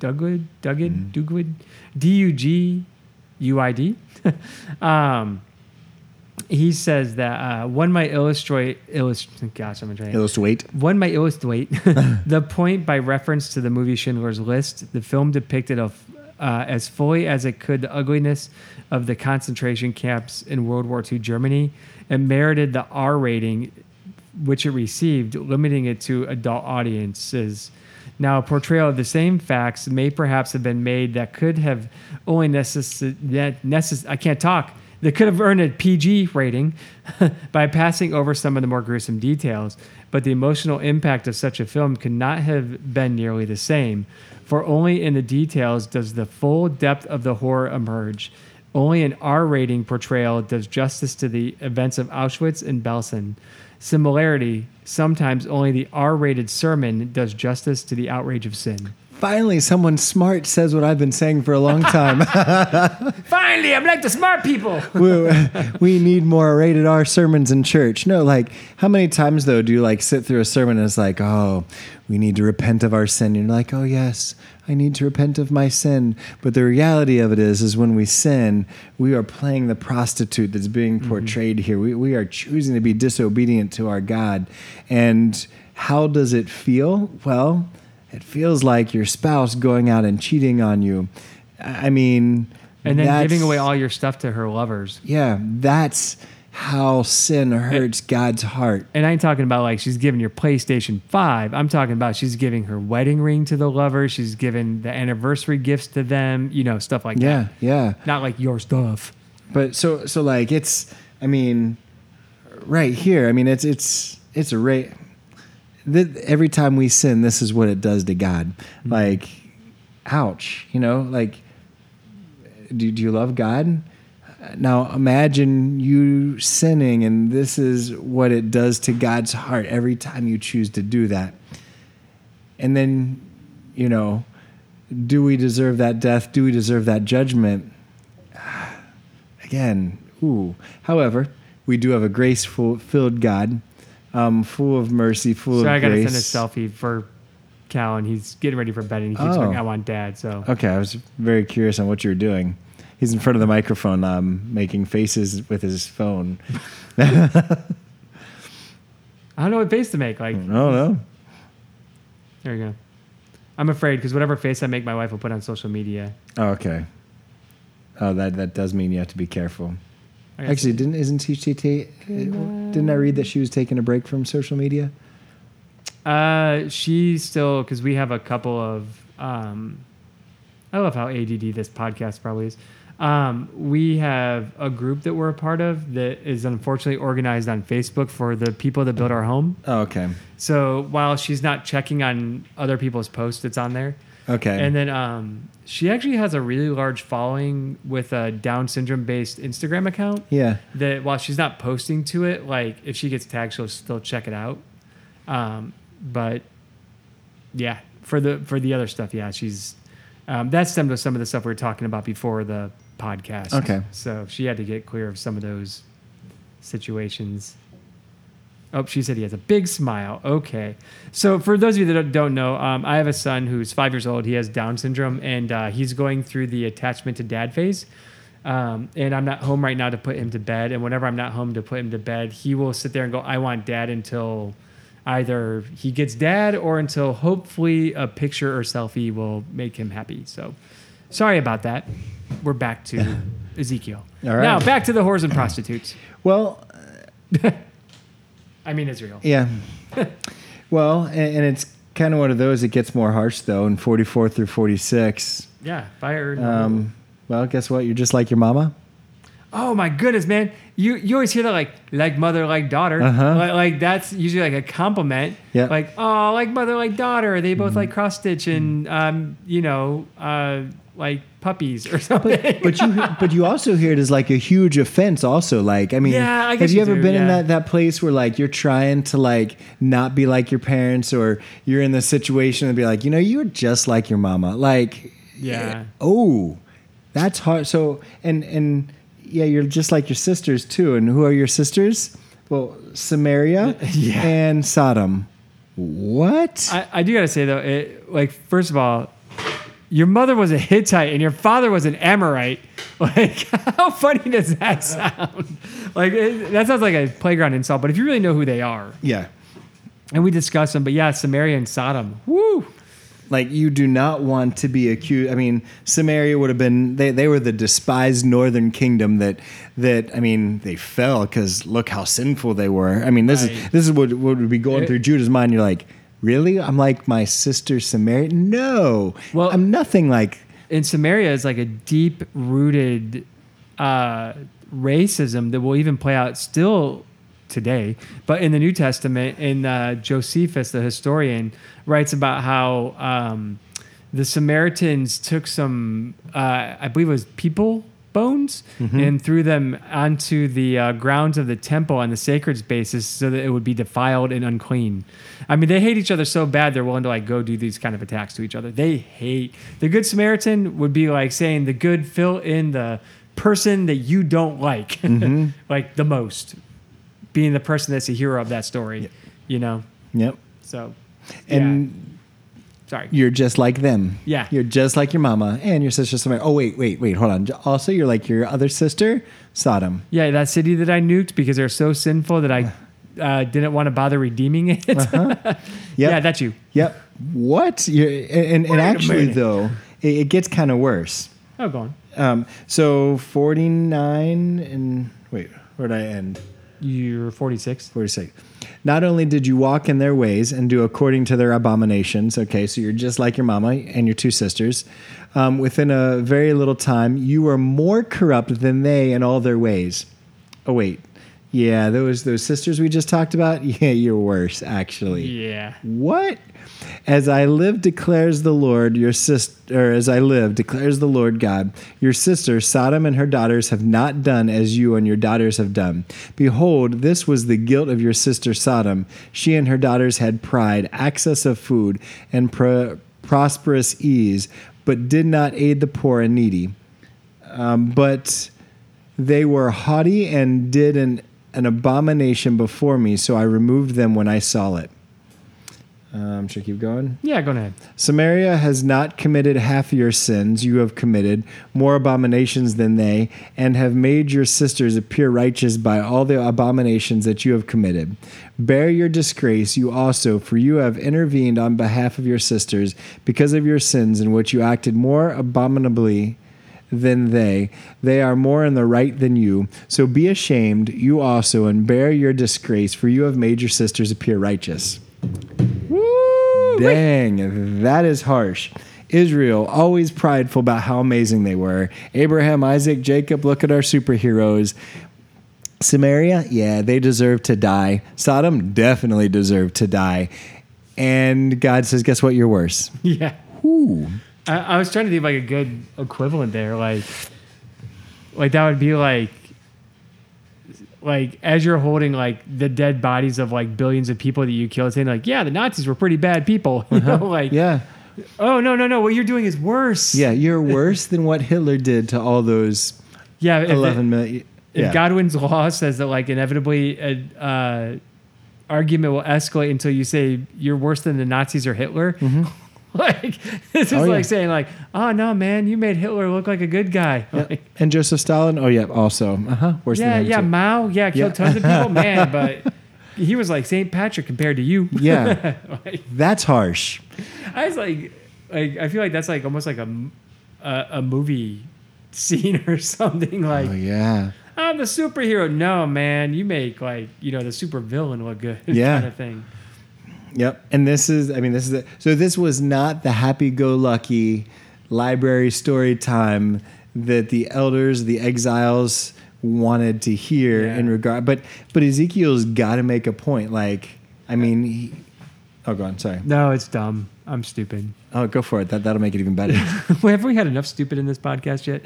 Dugwood, Dugwood, Dugwood, D U G U I D. Um, he says that uh, one might illustrate, illustrate. Gosh, I'm trying. Illustrate. One might illustrate the point by reference to the movie Schindler's List. The film depicted of, uh, as fully as it could the ugliness of the concentration camps in World War II Germany and merited the R rating which it received, limiting it to adult audiences. Now, a portrayal of the same facts may perhaps have been made that could have only necess- that necess- I can't talk. That could have earned a PG rating by passing over some of the more gruesome details, but the emotional impact of such a film could not have been nearly the same, for only in the details does the full depth of the horror emerge. Only an R rating portrayal does justice to the events of Auschwitz and Belsen. Similarity, sometimes only the R rated sermon does justice to the outrage of sin. Finally, someone smart says what I've been saying for a long time. Finally, I'm like the smart people. we, we need more rated R sermons in church. No, like how many times though do you like sit through a sermon and it's like, oh, we need to repent of our sin. And you're like, oh yes, I need to repent of my sin. But the reality of it is, is when we sin, we are playing the prostitute that's being mm-hmm. portrayed here. We we are choosing to be disobedient to our God. And how does it feel? Well, it feels like your spouse going out and cheating on you. I mean, And then giving away all your stuff to her lovers. yeah, that's how sin hurts God's heart. And I ain't talking about like she's giving your PlayStation 5. I'm talking about she's giving her wedding ring to the lover. She's giving the anniversary gifts to them, you know, stuff like Yeah, that. Yeah, yeah. Not like your stuff. But so so like it's I mean right here, I mean it's it's it's a rate th- every time we sin this is what it does to God. Mm-hmm. Like ouch, you know, like do, do you love God? Now imagine you sinning and this is what it does to God's heart every time you choose to do that. And then, you know, do we deserve that death? Do we deserve that judgment? Again, ooh. However, we do have a grace filled God, um, full of mercy, full of grace. So of I got to grace. send a selfie for Cal, and he's getting ready for bed, and he keeps Oh. going, I want dad. So Okay, I was very curious on what you were doing. He's in front of the microphone, um, making faces with his phone. I don't know what face to make. Like, Oh no! there you go. I'm afraid because whatever face I make, my wife will put on social media. Oh, okay. Oh, that that does mean you have to be careful. Actually, didn't isn't she ta- ta- didn't I read that she was taking a break from social media? Uh, she still because we have a couple of. Um, I love how ADD this podcast probably is. Um, we have a group that we're a part of that is unfortunately organized on Facebook for the people that build our home. Oh, okay. So while she's not checking on other people's posts, it's on there. Okay. And then um, she actually has a really large following with a Down syndrome based Instagram account. yeah. That while she's not posting to it, like if she gets tagged, she'll still check it out. Um, but yeah, for the for the other stuff, yeah, she's um, that stemmed with some of the stuff we were talking about before the podcast. Okay. So she had to get clear of some of those situations. Oh, she said he has a big smile. Okay. So, for those of you that don't know, um, I have a son who's five years old. He has Down syndrome, and uh, he's going through the attachment to dad phase. Um, and I'm not home right now to put him to bed. And whenever I'm not home to put him to bed, he will sit there and go, I want dad until either he gets dad or until hopefully a picture or selfie will make him happy. So, sorry about that. We're back to Ezekiel. All right. Now, back to the whores and prostitutes. Well, I mean, Israel. yeah. well, and, and it's kind of one of those. It gets more harsh though. In forty four through forty six. Yeah, fire. Um, well, guess what? You're just like your mama. oh my goodness, man, you you always hear that like like mother like daughter, Uh-huh. like, like that's usually like a compliment. Yeah. Mm-hmm. Like oh like mother like daughter, they both like cross stitch and um you know uh like puppies or something. But you, but you also hear it as like a huge offense. Also, like I mean, Yeah, I have you you ever do, been in that that place where like you're trying to like not be like your parents, or you're in the situation and be like, you know, you're just like your mama. Like, Yeah. Eh, oh, that's hard. So and and yeah, you're just like your sisters too. And who are your sisters? Well, Samaria Yeah. and Sodom. What? I, I do gotta say though, it, like first of all, your mother was a Hittite and your father was an Amorite. Like, how funny does that sound? Like, it, that sounds like a playground insult. But if you really know who they are, yeah. and we discuss them, but yeah, Samaria and Sodom, woo, Like you do not want to be accused. I mean, Samaria would have been they, they were the despised northern kingdom that that I mean they fell because look how sinful they were. I mean this is this is what, what would be going It- through Judah's mind. You're like, really? I'm like my sister Samaria? No, Well- I'm nothing like. in Samaria is like a deep rooted uh, racism that will even play out still today. But in the New Testament, in uh, Josephus, the historian, writes about how um, the Samaritans took some, uh, I believe it was people bones, and threw them onto the uh, grounds of the temple and the sacred spaces so that it would be defiled and unclean. I mean, they hate each other so bad they're willing to like go do these kind of attacks to each other. They hate the good Samaritan would be like saying the good fill in the person that you don't like, like the most, being the person that's the hero of that story. You know, Yep. so And yeah. Sorry, you're just like them. Yeah. You're just like your mama and your sister Samaria. Oh wait, wait, wait. Hold on. Also, you're like your other sister Sodom. yeah, that city that I nuked because they're so sinful that I. Uh, didn't want to bother redeeming it. Yep. Yeah, that's you. Yep. What? You're, and and, and actually, though, it, it gets kind of worse. Oh, go on. Um, so 49 and wait, where'd I end? You're 46. 46. Not only did you walk in their ways and do according to their abominations, okay, so you're just like your mama and your two sisters. Um, within a very little time, you were more corrupt than they in all their ways. Oh, wait. Yeah, those those sisters we just talked about. Yeah, you're worse, actually. Yeah. What? As I live, declares the Lord, your sister, as I live, declares the Lord God, your sister Sodom and her daughters have not done as you and your daughters have done. Behold, this was the guilt of your sister Sodom. She and her daughters had pride, access of food, and pro- prosperous ease, but did not aid the poor and needy. Um, but they were haughty and did an, an abomination before me, so I removed them when I saw it. Um, should I keep going? Yeah, go ahead. Samaria has not committed half your sins you have committed, more abominations than they, and have made your sisters appear righteous by all the abominations that you have committed. Bear your disgrace, you also, for you have intervened on behalf of your sisters because of your sins in which you acted more abominably than they. They are more in the right than you. So be ashamed, you also, and bear your disgrace, for you have made your sisters appear righteous. Woo! Dang, that is harsh. Israel, always prideful about how amazing they were. Abraham, Isaac, Jacob, look at our superheroes. Samaria, yeah, they deserve to die. Sodom definitely deserved to die. And God says, guess what? You're worse. Yeah. Ooh. I, I was trying to think of like a good equivalent there. Like, like that would be like, like as you're holding like the dead bodies of like billions of people that you killed, saying like, yeah, the Nazis were pretty bad people. You know, like, Yeah. oh no, no, no, what you're doing is worse. Yeah, you're worse than what Hitler did to all those yeah. If, 11 million. if Yeah. Godwin's law says that like inevitably a uh, argument will escalate until you say you're worse than the Nazis or Hitler. like this is. Oh, like yeah. saying like, oh no, man, you made Hitler look like a good guy. Yeah. Like, And Joseph Stalin, oh, yeah, also. Uh huh. Worse yeah, him, yeah. Mao, yeah, killed tons of people, man, but he was like Saint Patrick compared to you. Yeah. Like, That's harsh. I was like, like I feel like that's like almost like a a movie scene or something. Like Oh, yeah. I'm the superhero. No, man, you make like you know the super villain look good. Yeah. kind of thing. Yep. And this is, I mean, this is, a, so this was not the happy go lucky library story time that the elders, the exiles wanted to hear Yeah. in regard. But but Ezekiel's got to make a point. Like, I mean, he, oh, go on. Sorry. No, it's dumb. I'm stupid. Oh, go for it. That that'll make it even better. Have we had enough stupid in this podcast yet?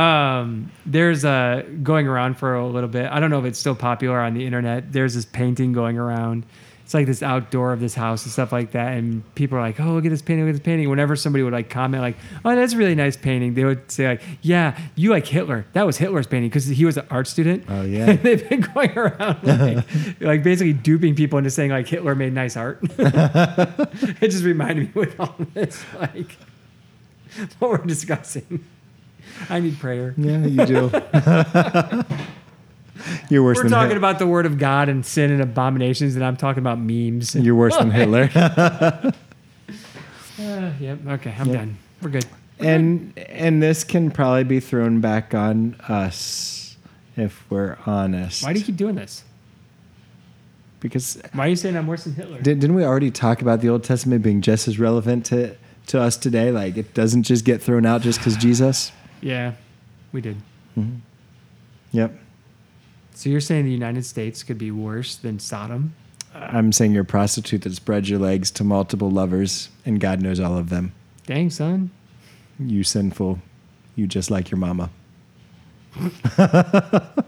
Um, there's a going around for a little bit. I don't know if it's still popular on the internet. There's this painting going around. It's like this outdoor of this house and stuff like that. And people are like, "Oh, look at this painting! Look at this painting!" Whenever somebody would like comment, like, "Oh, that's a really nice painting," they would say, "Like, yeah, you like Hitler? That was Hitler's painting because he was an art student." Oh, yeah. And they've been going around like, like basically duping people into saying like Hitler made nice art. it just reminded me with all this like what we're discussing. I need prayer. yeah, you do. You're worse than Hitler. We're talking about the word of God and sin and abominations, and I'm talking about memes. You're worse than Hitler. Uh, yep. Okay, I'm done. We're good. and and this can probably be thrown back on us if we're honest. Why do you keep doing this? Because Why are you saying I'm worse than Hitler? Did, didn't we already talk about the Old Testament being just as relevant to to us today? Like it doesn't just get thrown out just because Jesus. yeah, we did. Yep. So you're saying the United States could be worse than Sodom? I'm saying you're a prostitute that spreads your legs to multiple lovers, and God knows all of them. Dang, son. You sinful, you just like your mama.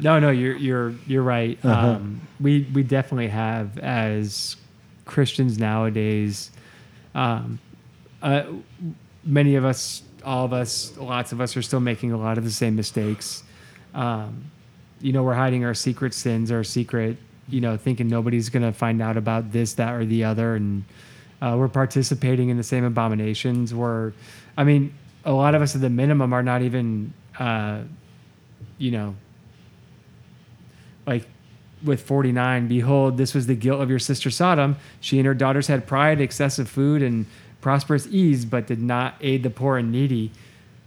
No, no, you're you're you're right. Uh-huh. Um, we we definitely have as Christians nowadays. Um, uh, many of us, all of us, lots of us are still making a lot of the same mistakes. Um, you know, we're hiding our secret sins, our secret, you know, thinking nobody's going to find out about this, that, or the other. And uh, we're participating in the same abominations. We're, I mean, a lot of us at the minimum are not even, uh, you know, like with 49 behold this was the guilt of your sister sodom she and her daughters had pride excessive food and prosperous ease but did not aid the poor and needy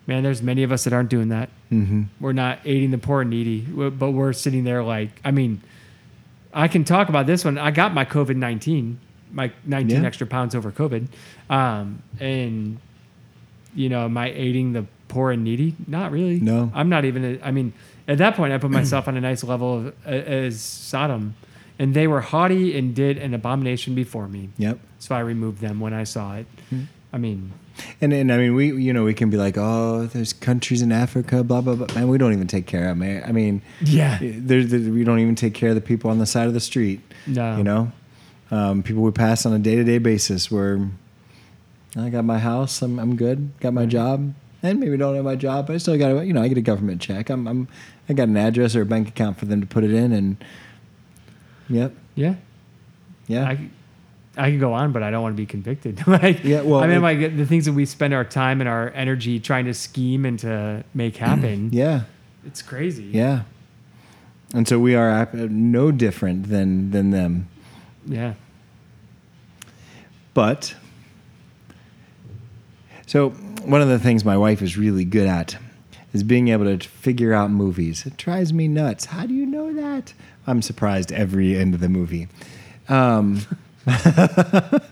man there's many of us that aren't doing that Mm-hmm. we're not aiding the poor and needy but we're sitting there like i mean i can talk about this one i got my covid-19 my 19 Yeah. extra pounds over covid um, and you know am i aiding the poor and needy not really No. i'm not even a, i mean at that point i put myself on a nice level of, uh, as sodom and they were haughty and did an abomination before me Yep. so i removed them when i saw it i mean And and I mean we you know we can be like oh there's countries in Africa blah blah blah. Man we don't even take care of them. I mean yeah. there's there, we don't even take care of the people on the side of the street. no. you know? Um, people we pass on a day-to-day basis where i got my house i'm, I'm good got my job. And maybe don't have my job but i still got you know i get a government check. I'm, I'm i got an address or a bank account for them to put it in and yep. Yeah. Yeah. I, I could go on, but I don't want to be convicted. like, Yeah, well, I mean, it- like the things that we spend our time and our energy trying to scheme and to make happen. yeah It's crazy. yeah and so we are no different than than them Yeah. But so one of the things my wife is really good at is being able to figure out movies. It drives me nuts. How do you know that? I'm surprised every end of the movie. Um,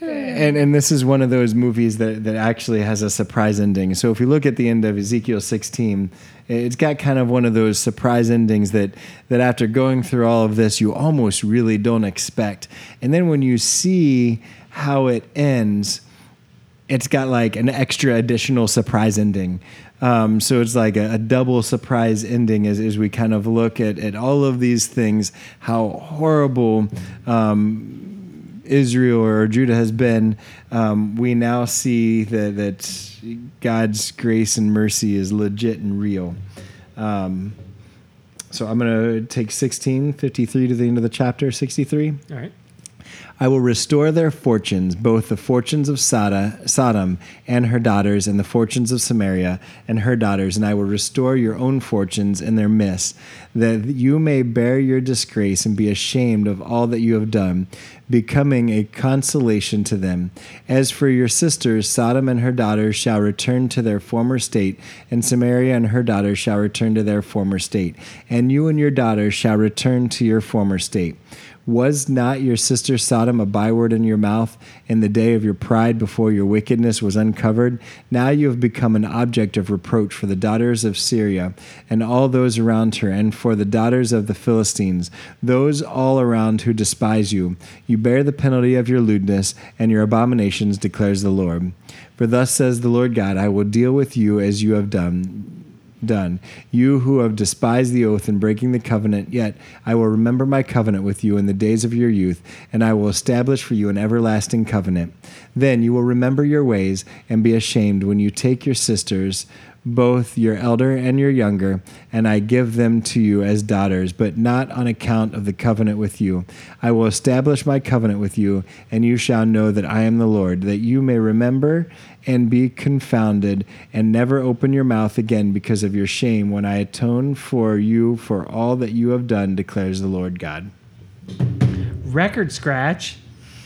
and and this is one of those movies that, that actually has a surprise ending. So if you look at the end of Ezekiel 16, it's got kind of one of those surprise endings that that after going through all of this, you almost really don't expect. And then when you see how it ends, it's got like an extra additional surprise ending. Um, so it's like a, a double surprise ending as, as we kind of look at, at all of these things, how horrible um, Israel or Judah has been. Um, we now see that, that God's grace and mercy is legit and real. Um, so I'm going to take 16, 53 to the end of the chapter, 63. All right. I will restore their fortunes, both the fortunes of Sodom, and her daughters, and the fortunes of Samaria and her daughters, and I will restore your own fortunes in their midst, that you may bear your disgrace and be ashamed of all that you have done, becoming a consolation to them. As for your sisters, Sodom and her daughters shall return to their former state, and Samaria and her daughters shall return to their former state, and you and your daughters shall return to your former state. Was not your sister Sodom a byword in your mouth in the day of your pride before your wickedness was uncovered? Now you have become an object of reproach for the daughters of Syria and all those around her, and for the daughters of the Philistines, those all around who despise you. You bear the penalty of your lewdness and your abominations, declares the Lord. For thus says the Lord God, I will deal with you as you have done done. You who have despised the oath and breaking the covenant, yet I will remember my covenant with you in the days of your youth, and I will establish for you an everlasting covenant. Then you will remember your ways and be ashamed when you take your sisters, both your elder and your younger, and I give them to you as daughters, but not on account of the covenant with you. I will establish my covenant with you, and you shall know that I am the Lord, that you may remember and be confounded, and never open your mouth again because of your shame when I atone for you for all that you have done, declares the Lord God. Record scratch.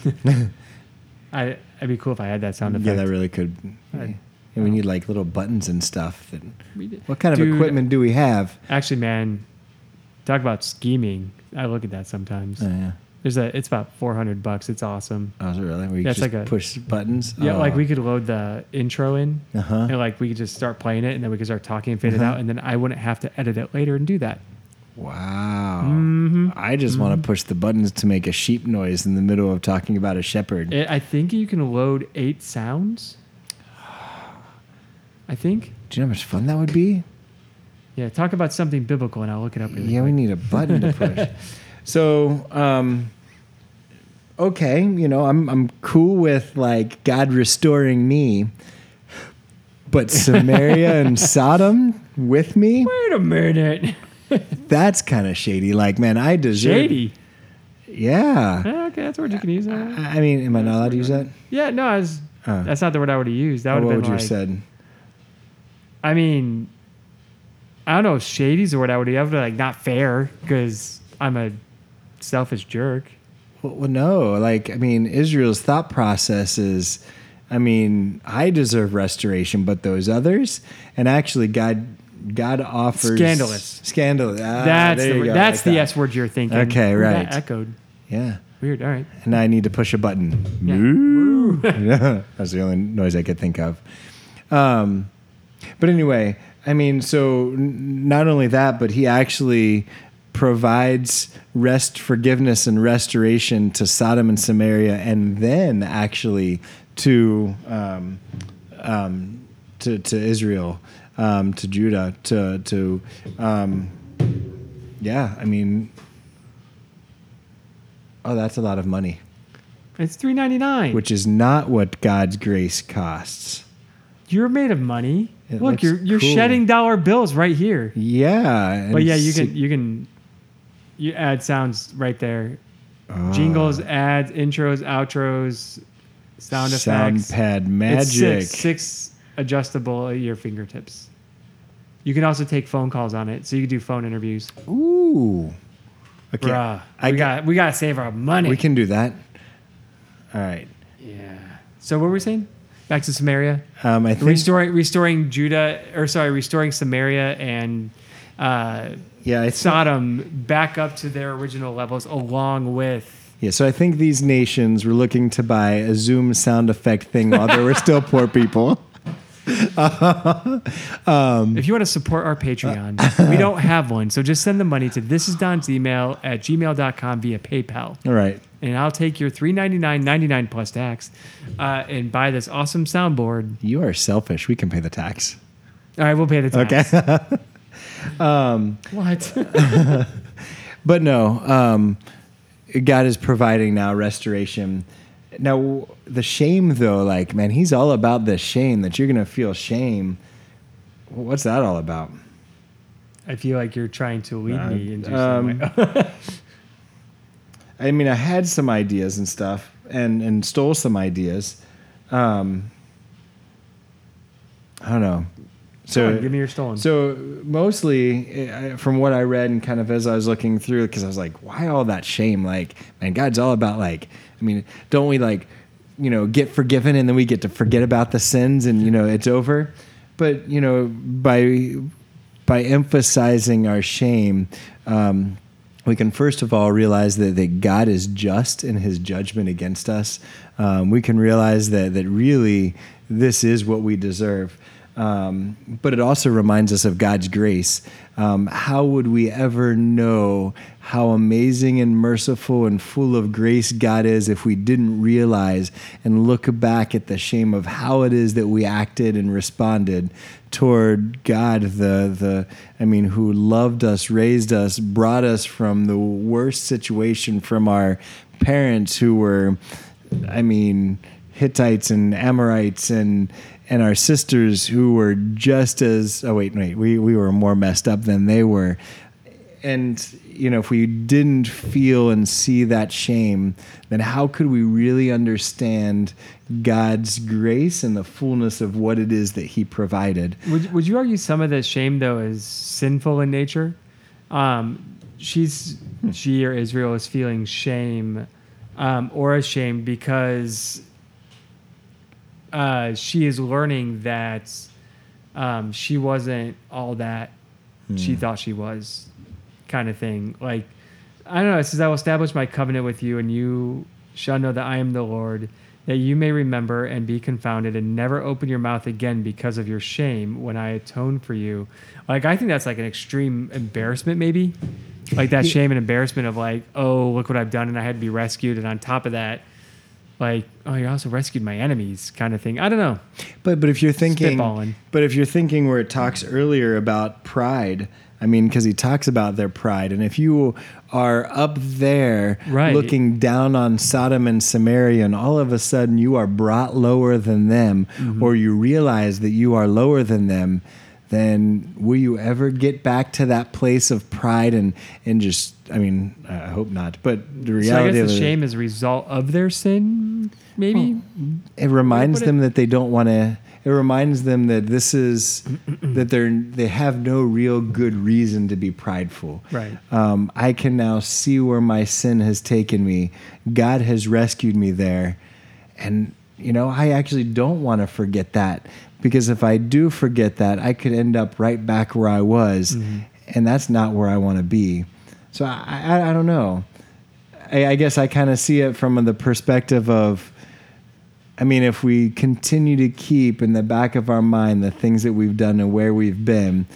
I, it'd be cool if I had that sound effect. Yeah, that really could. I- And we need like little buttons and stuff. That, what kind of Dude, equipment do we have? Actually, man, talk about scheming. I look at that sometimes. Oh, yeah. There's a. It's about 400 bucks. It's awesome. Oh, is it really? Where you Yeah, just like a- push buttons? Yeah, like Oh. we could load the intro in, Uh-huh. and like we could just start playing it, and then we could start talking and fade it Uh-huh. out, and then I wouldn't have to edit it later and do that. Wow. Mhm. I just want to push the buttons to make a sheep noise in the middle of talking about a shepherd. It, I think you can load eight sounds. I think. Do you know how much fun that would be? Yeah, talk about something biblical, and I'll look it up. Really Yeah, we quick. need a button to push. so, um, okay, you know, I'm I'm cool with like God restoring me, but Samaria and Sodom with me, Wait a minute. that's kind of shady. Like, man, I deserve. Shady. Yeah. Eh, okay, that's a word you can use. uh. I I mean, am I not allowed to use that? Yeah, no, I was, Uh, that's not the word I would have used. That would have would been you like. have said? I mean, I don't know. if Shady's the word I would have. Like not fair because I'm a selfish jerk. Well, well, no. Like, I mean, Israel's thought process is, I mean, I deserve restoration, but those others, and actually, God, God offers Scandalous. Scandalous. Ah, that's the go, that's like the that. S word you're thinking. Okay, Ooh, that right. echoed. Yeah. Weird. All right. And I need to push a button. Yeah. That's the only noise I could think of. Um, but anyway, I mean, so n- not only that, but he actually provides rest, forgiveness, and restoration to Sodom and Samaria, and then actually to um, um, to, to Israel, um, to Judah, to to um, yeah. I mean, oh, that's a lot of money It's three ninety nine. which is not what God's grace costs. You're made of money. It Look, you're you're cool. shedding dollar bills right here. Yeah. But yeah, you can you can you add sounds right there. Ah. Jingles, ads, intros, outros, sound effects. Sound pad It's magic. six, six adjustable at your fingertips. You can also take phone calls on it, so you can do phone interviews. Ooh. Okay. Bruh, I we got we got to save our money. We can do that. All right. Yeah. So what were we saying? Back to Samaria. Um, I think. Restoring restoring Judah, or sorry, restoring Samaria and uh, yeah, Sodom back up to their original levels, along with. yeah. So I think these nations were looking to buy a Zoom sound effect thing while they were still poor people. If you want to support our Patreon, we don't have one, so just send the money to this is Don's email at gmail.com via PayPal. All right. and I'll take your three ninety nine ninety nine plus tax, uh, and buy this awesome soundboard. You are selfish. We can pay the tax. All right, we'll pay the tax. Okay. What? But no, um, God is providing now restoration. Now, the shame, though, like, man, he's all about the shame that you're going to feel shame. What's that all about? I feel like you're trying to lead Uh, me into um, some. I mean, I had some ideas and stuff and, and stole some ideas. Um, I don't know. So So, give me your stolen. So mostly, eh, from what I read and kind of as I was looking through, because I was like, why all that shame? Like, man, God's all about like, I mean, don't we like, you know, get forgiven and then we get to forget about the sins and you know it's over. But you know, by by emphasizing our shame, um, we can first of all realize that, that God is just in his judgment against us. Um, we can realize that, that really this is what we deserve. Um, but it also reminds us of God's grace. Um, how would we ever know how amazing and merciful and full of grace God is if we didn't realize and look back at the shame of how it is that we acted and responded toward God, the the I mean, who loved us, raised us, brought us from the worst situation from our parents who were, I mean, Hittites and Amorites and and our sisters who were just as oh wait wait we we were more messed up than they were. And you know if we didn't feel and see that shame then how could we really understand God's grace and the fullness of what it is that he provided? Would, would you argue some of the shame though is sinful in nature? Um, she's she or Israel is feeling shame um, or ashamed because uh, she is learning that um, she wasn't all that she thought she was, kind of thing. Like I don't know. It says, "I will establish my covenant with you, and you shall know that I am the Lord." That you may remember and be confounded, and never open your mouth again because of your shame when I atone for you. Like I think that's like an extreme embarrassment, maybe, like that shame and embarrassment of like, oh, look what I've done, and I had to be rescued, and on top of that, like, oh, you also rescued my enemies, kind of thing. I don't know. But but if you're thinking, but if you're thinking where it talks earlier about pride, I mean, because he talks about their pride, and if you are up there Right. looking down on Sodom and Samaria, and all of a sudden you are brought lower than them, Mm-hmm. or you realize that you are lower than them, then will you ever get back to that place of pride and and just? I mean, I hope not. But the reality. So I guess the shame is a result of their sin, maybe. it reminds But it- them that they don't want to it reminds them that this is that they're they have no real good reason to be prideful Right. um, i can now see where my sin has taken me god has rescued me there and you know i actually don't want to forget that because if i do forget that i could end up right back where i was mm-hmm. and that's not where i want to be. So i i, I don't know. I, I guess i kind of see it from the perspective of I mean, if we continue to keep in the back of our mind the things that we've done and where we've been,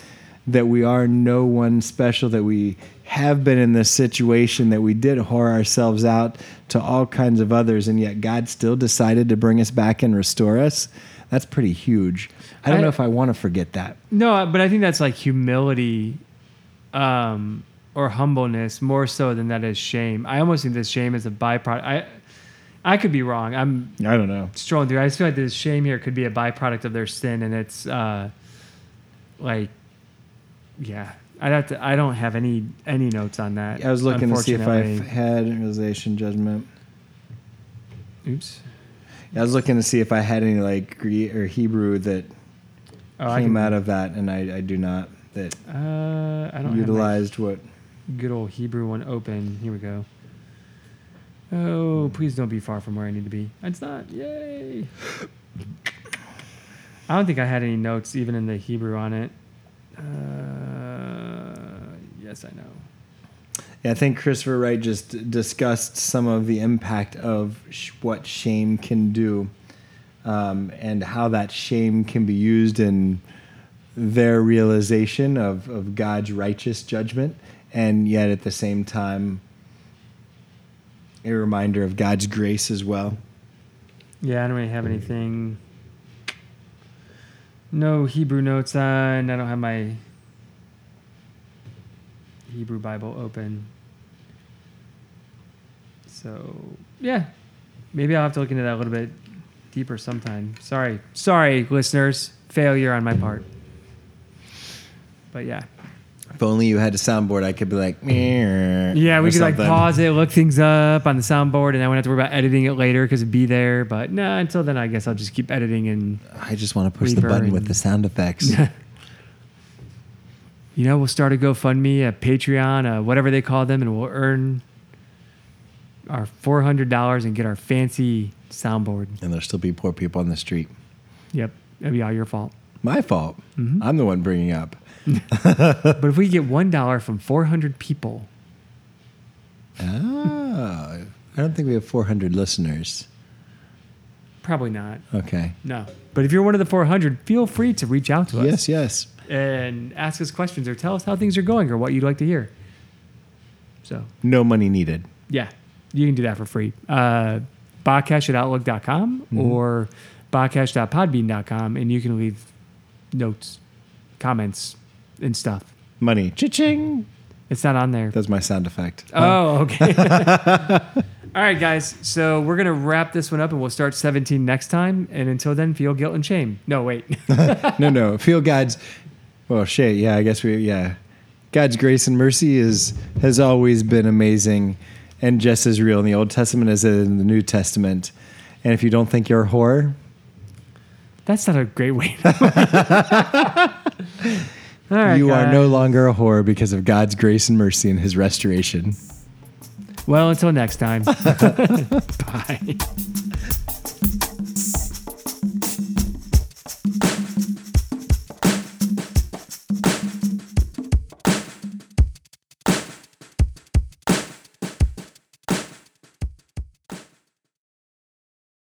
that we are no one special, that we have been in this situation, that we did whore ourselves out to all kinds of others, and yet God still decided to bring us back and restore us, that's pretty huge. I don't I- know if I want to forget that. No, but I think that's like humility um, or humbleness more so than that is shame. I almost think this shame is a byproduct. I I could be wrong. I'm I don't know. strolling through. I just feel like this shame here could be a byproduct of their sin, and it's uh, like, yeah. I'd have to. I don't have any any notes on that. I was looking to see if I had realization judgment. Oops. I was looking to see if I had any like Greek or Hebrew that Oh, came can, out of that, and I, I do not. That Uh, I don't utilized what good old Hebrew one open. Here we go. Oh, please don't be far from where I need to be. It's not. Yay. I don't think I had any notes even in the Hebrew on it. Uh, yes, I know. Yeah, I think Christopher Wright just discussed some of the impact of sh- what shame can do um, and how that shame can be used in their realization of, of God's righteous judgment, and yet at the same time, a reminder of God's grace as well. Yeah, I don't really have anything. No Hebrew notes on. I don't have my Hebrew Bible open. So, yeah. Maybe I'll have to look into that a little bit deeper sometime. Sorry. Sorry, listeners. Failure on my part. But yeah. If only you had a soundboard, I could be like, Yeah, we could like pause it, look things up on the soundboard, and I wouldn't have to worry about editing it later because it'd be there. But no, until then, I guess I'll just keep editing and I just want to push the button with the sound effects. you know, we'll start a GoFundMe, a Patreon, a whatever they call them, and we'll earn our four hundred dollars and get our fancy soundboard. and there'll still be poor people on the street. Yep, that'd be all your fault. My fault. Mm-hmm. I'm the one bringing up. But if we get one dollar from four hundred people, Oh, I don't think we have 400 listeners. Probably not. Okay. No. But if you're one of the 400, feel free to reach out to us Yes, yes. and ask us questions or tell us how things are going or what you'd like to hear. So, No money needed. yeah, you can do that for free. Uh, Botcash at outlook.com or botcash.podbean.com, and you can leave notes, comments, and stuff. Money. Cha-ching. It's not on there. That's my sound effect. Oh, okay. All right, guys. So we're going to wrap this one up and we'll start 17 next time. And until then, feel guilt and shame. No, wait. no, no. Feel God's. Well, shit. Yeah, I guess we. Yeah, God's grace and mercy is has always been amazing, and just as real in the Old Testament as in the New Testament. And if you don't think you're a whore, That's not a great way. All right, you are no longer a whore because of God's grace and mercy and His restoration. Well, until next time. Bye.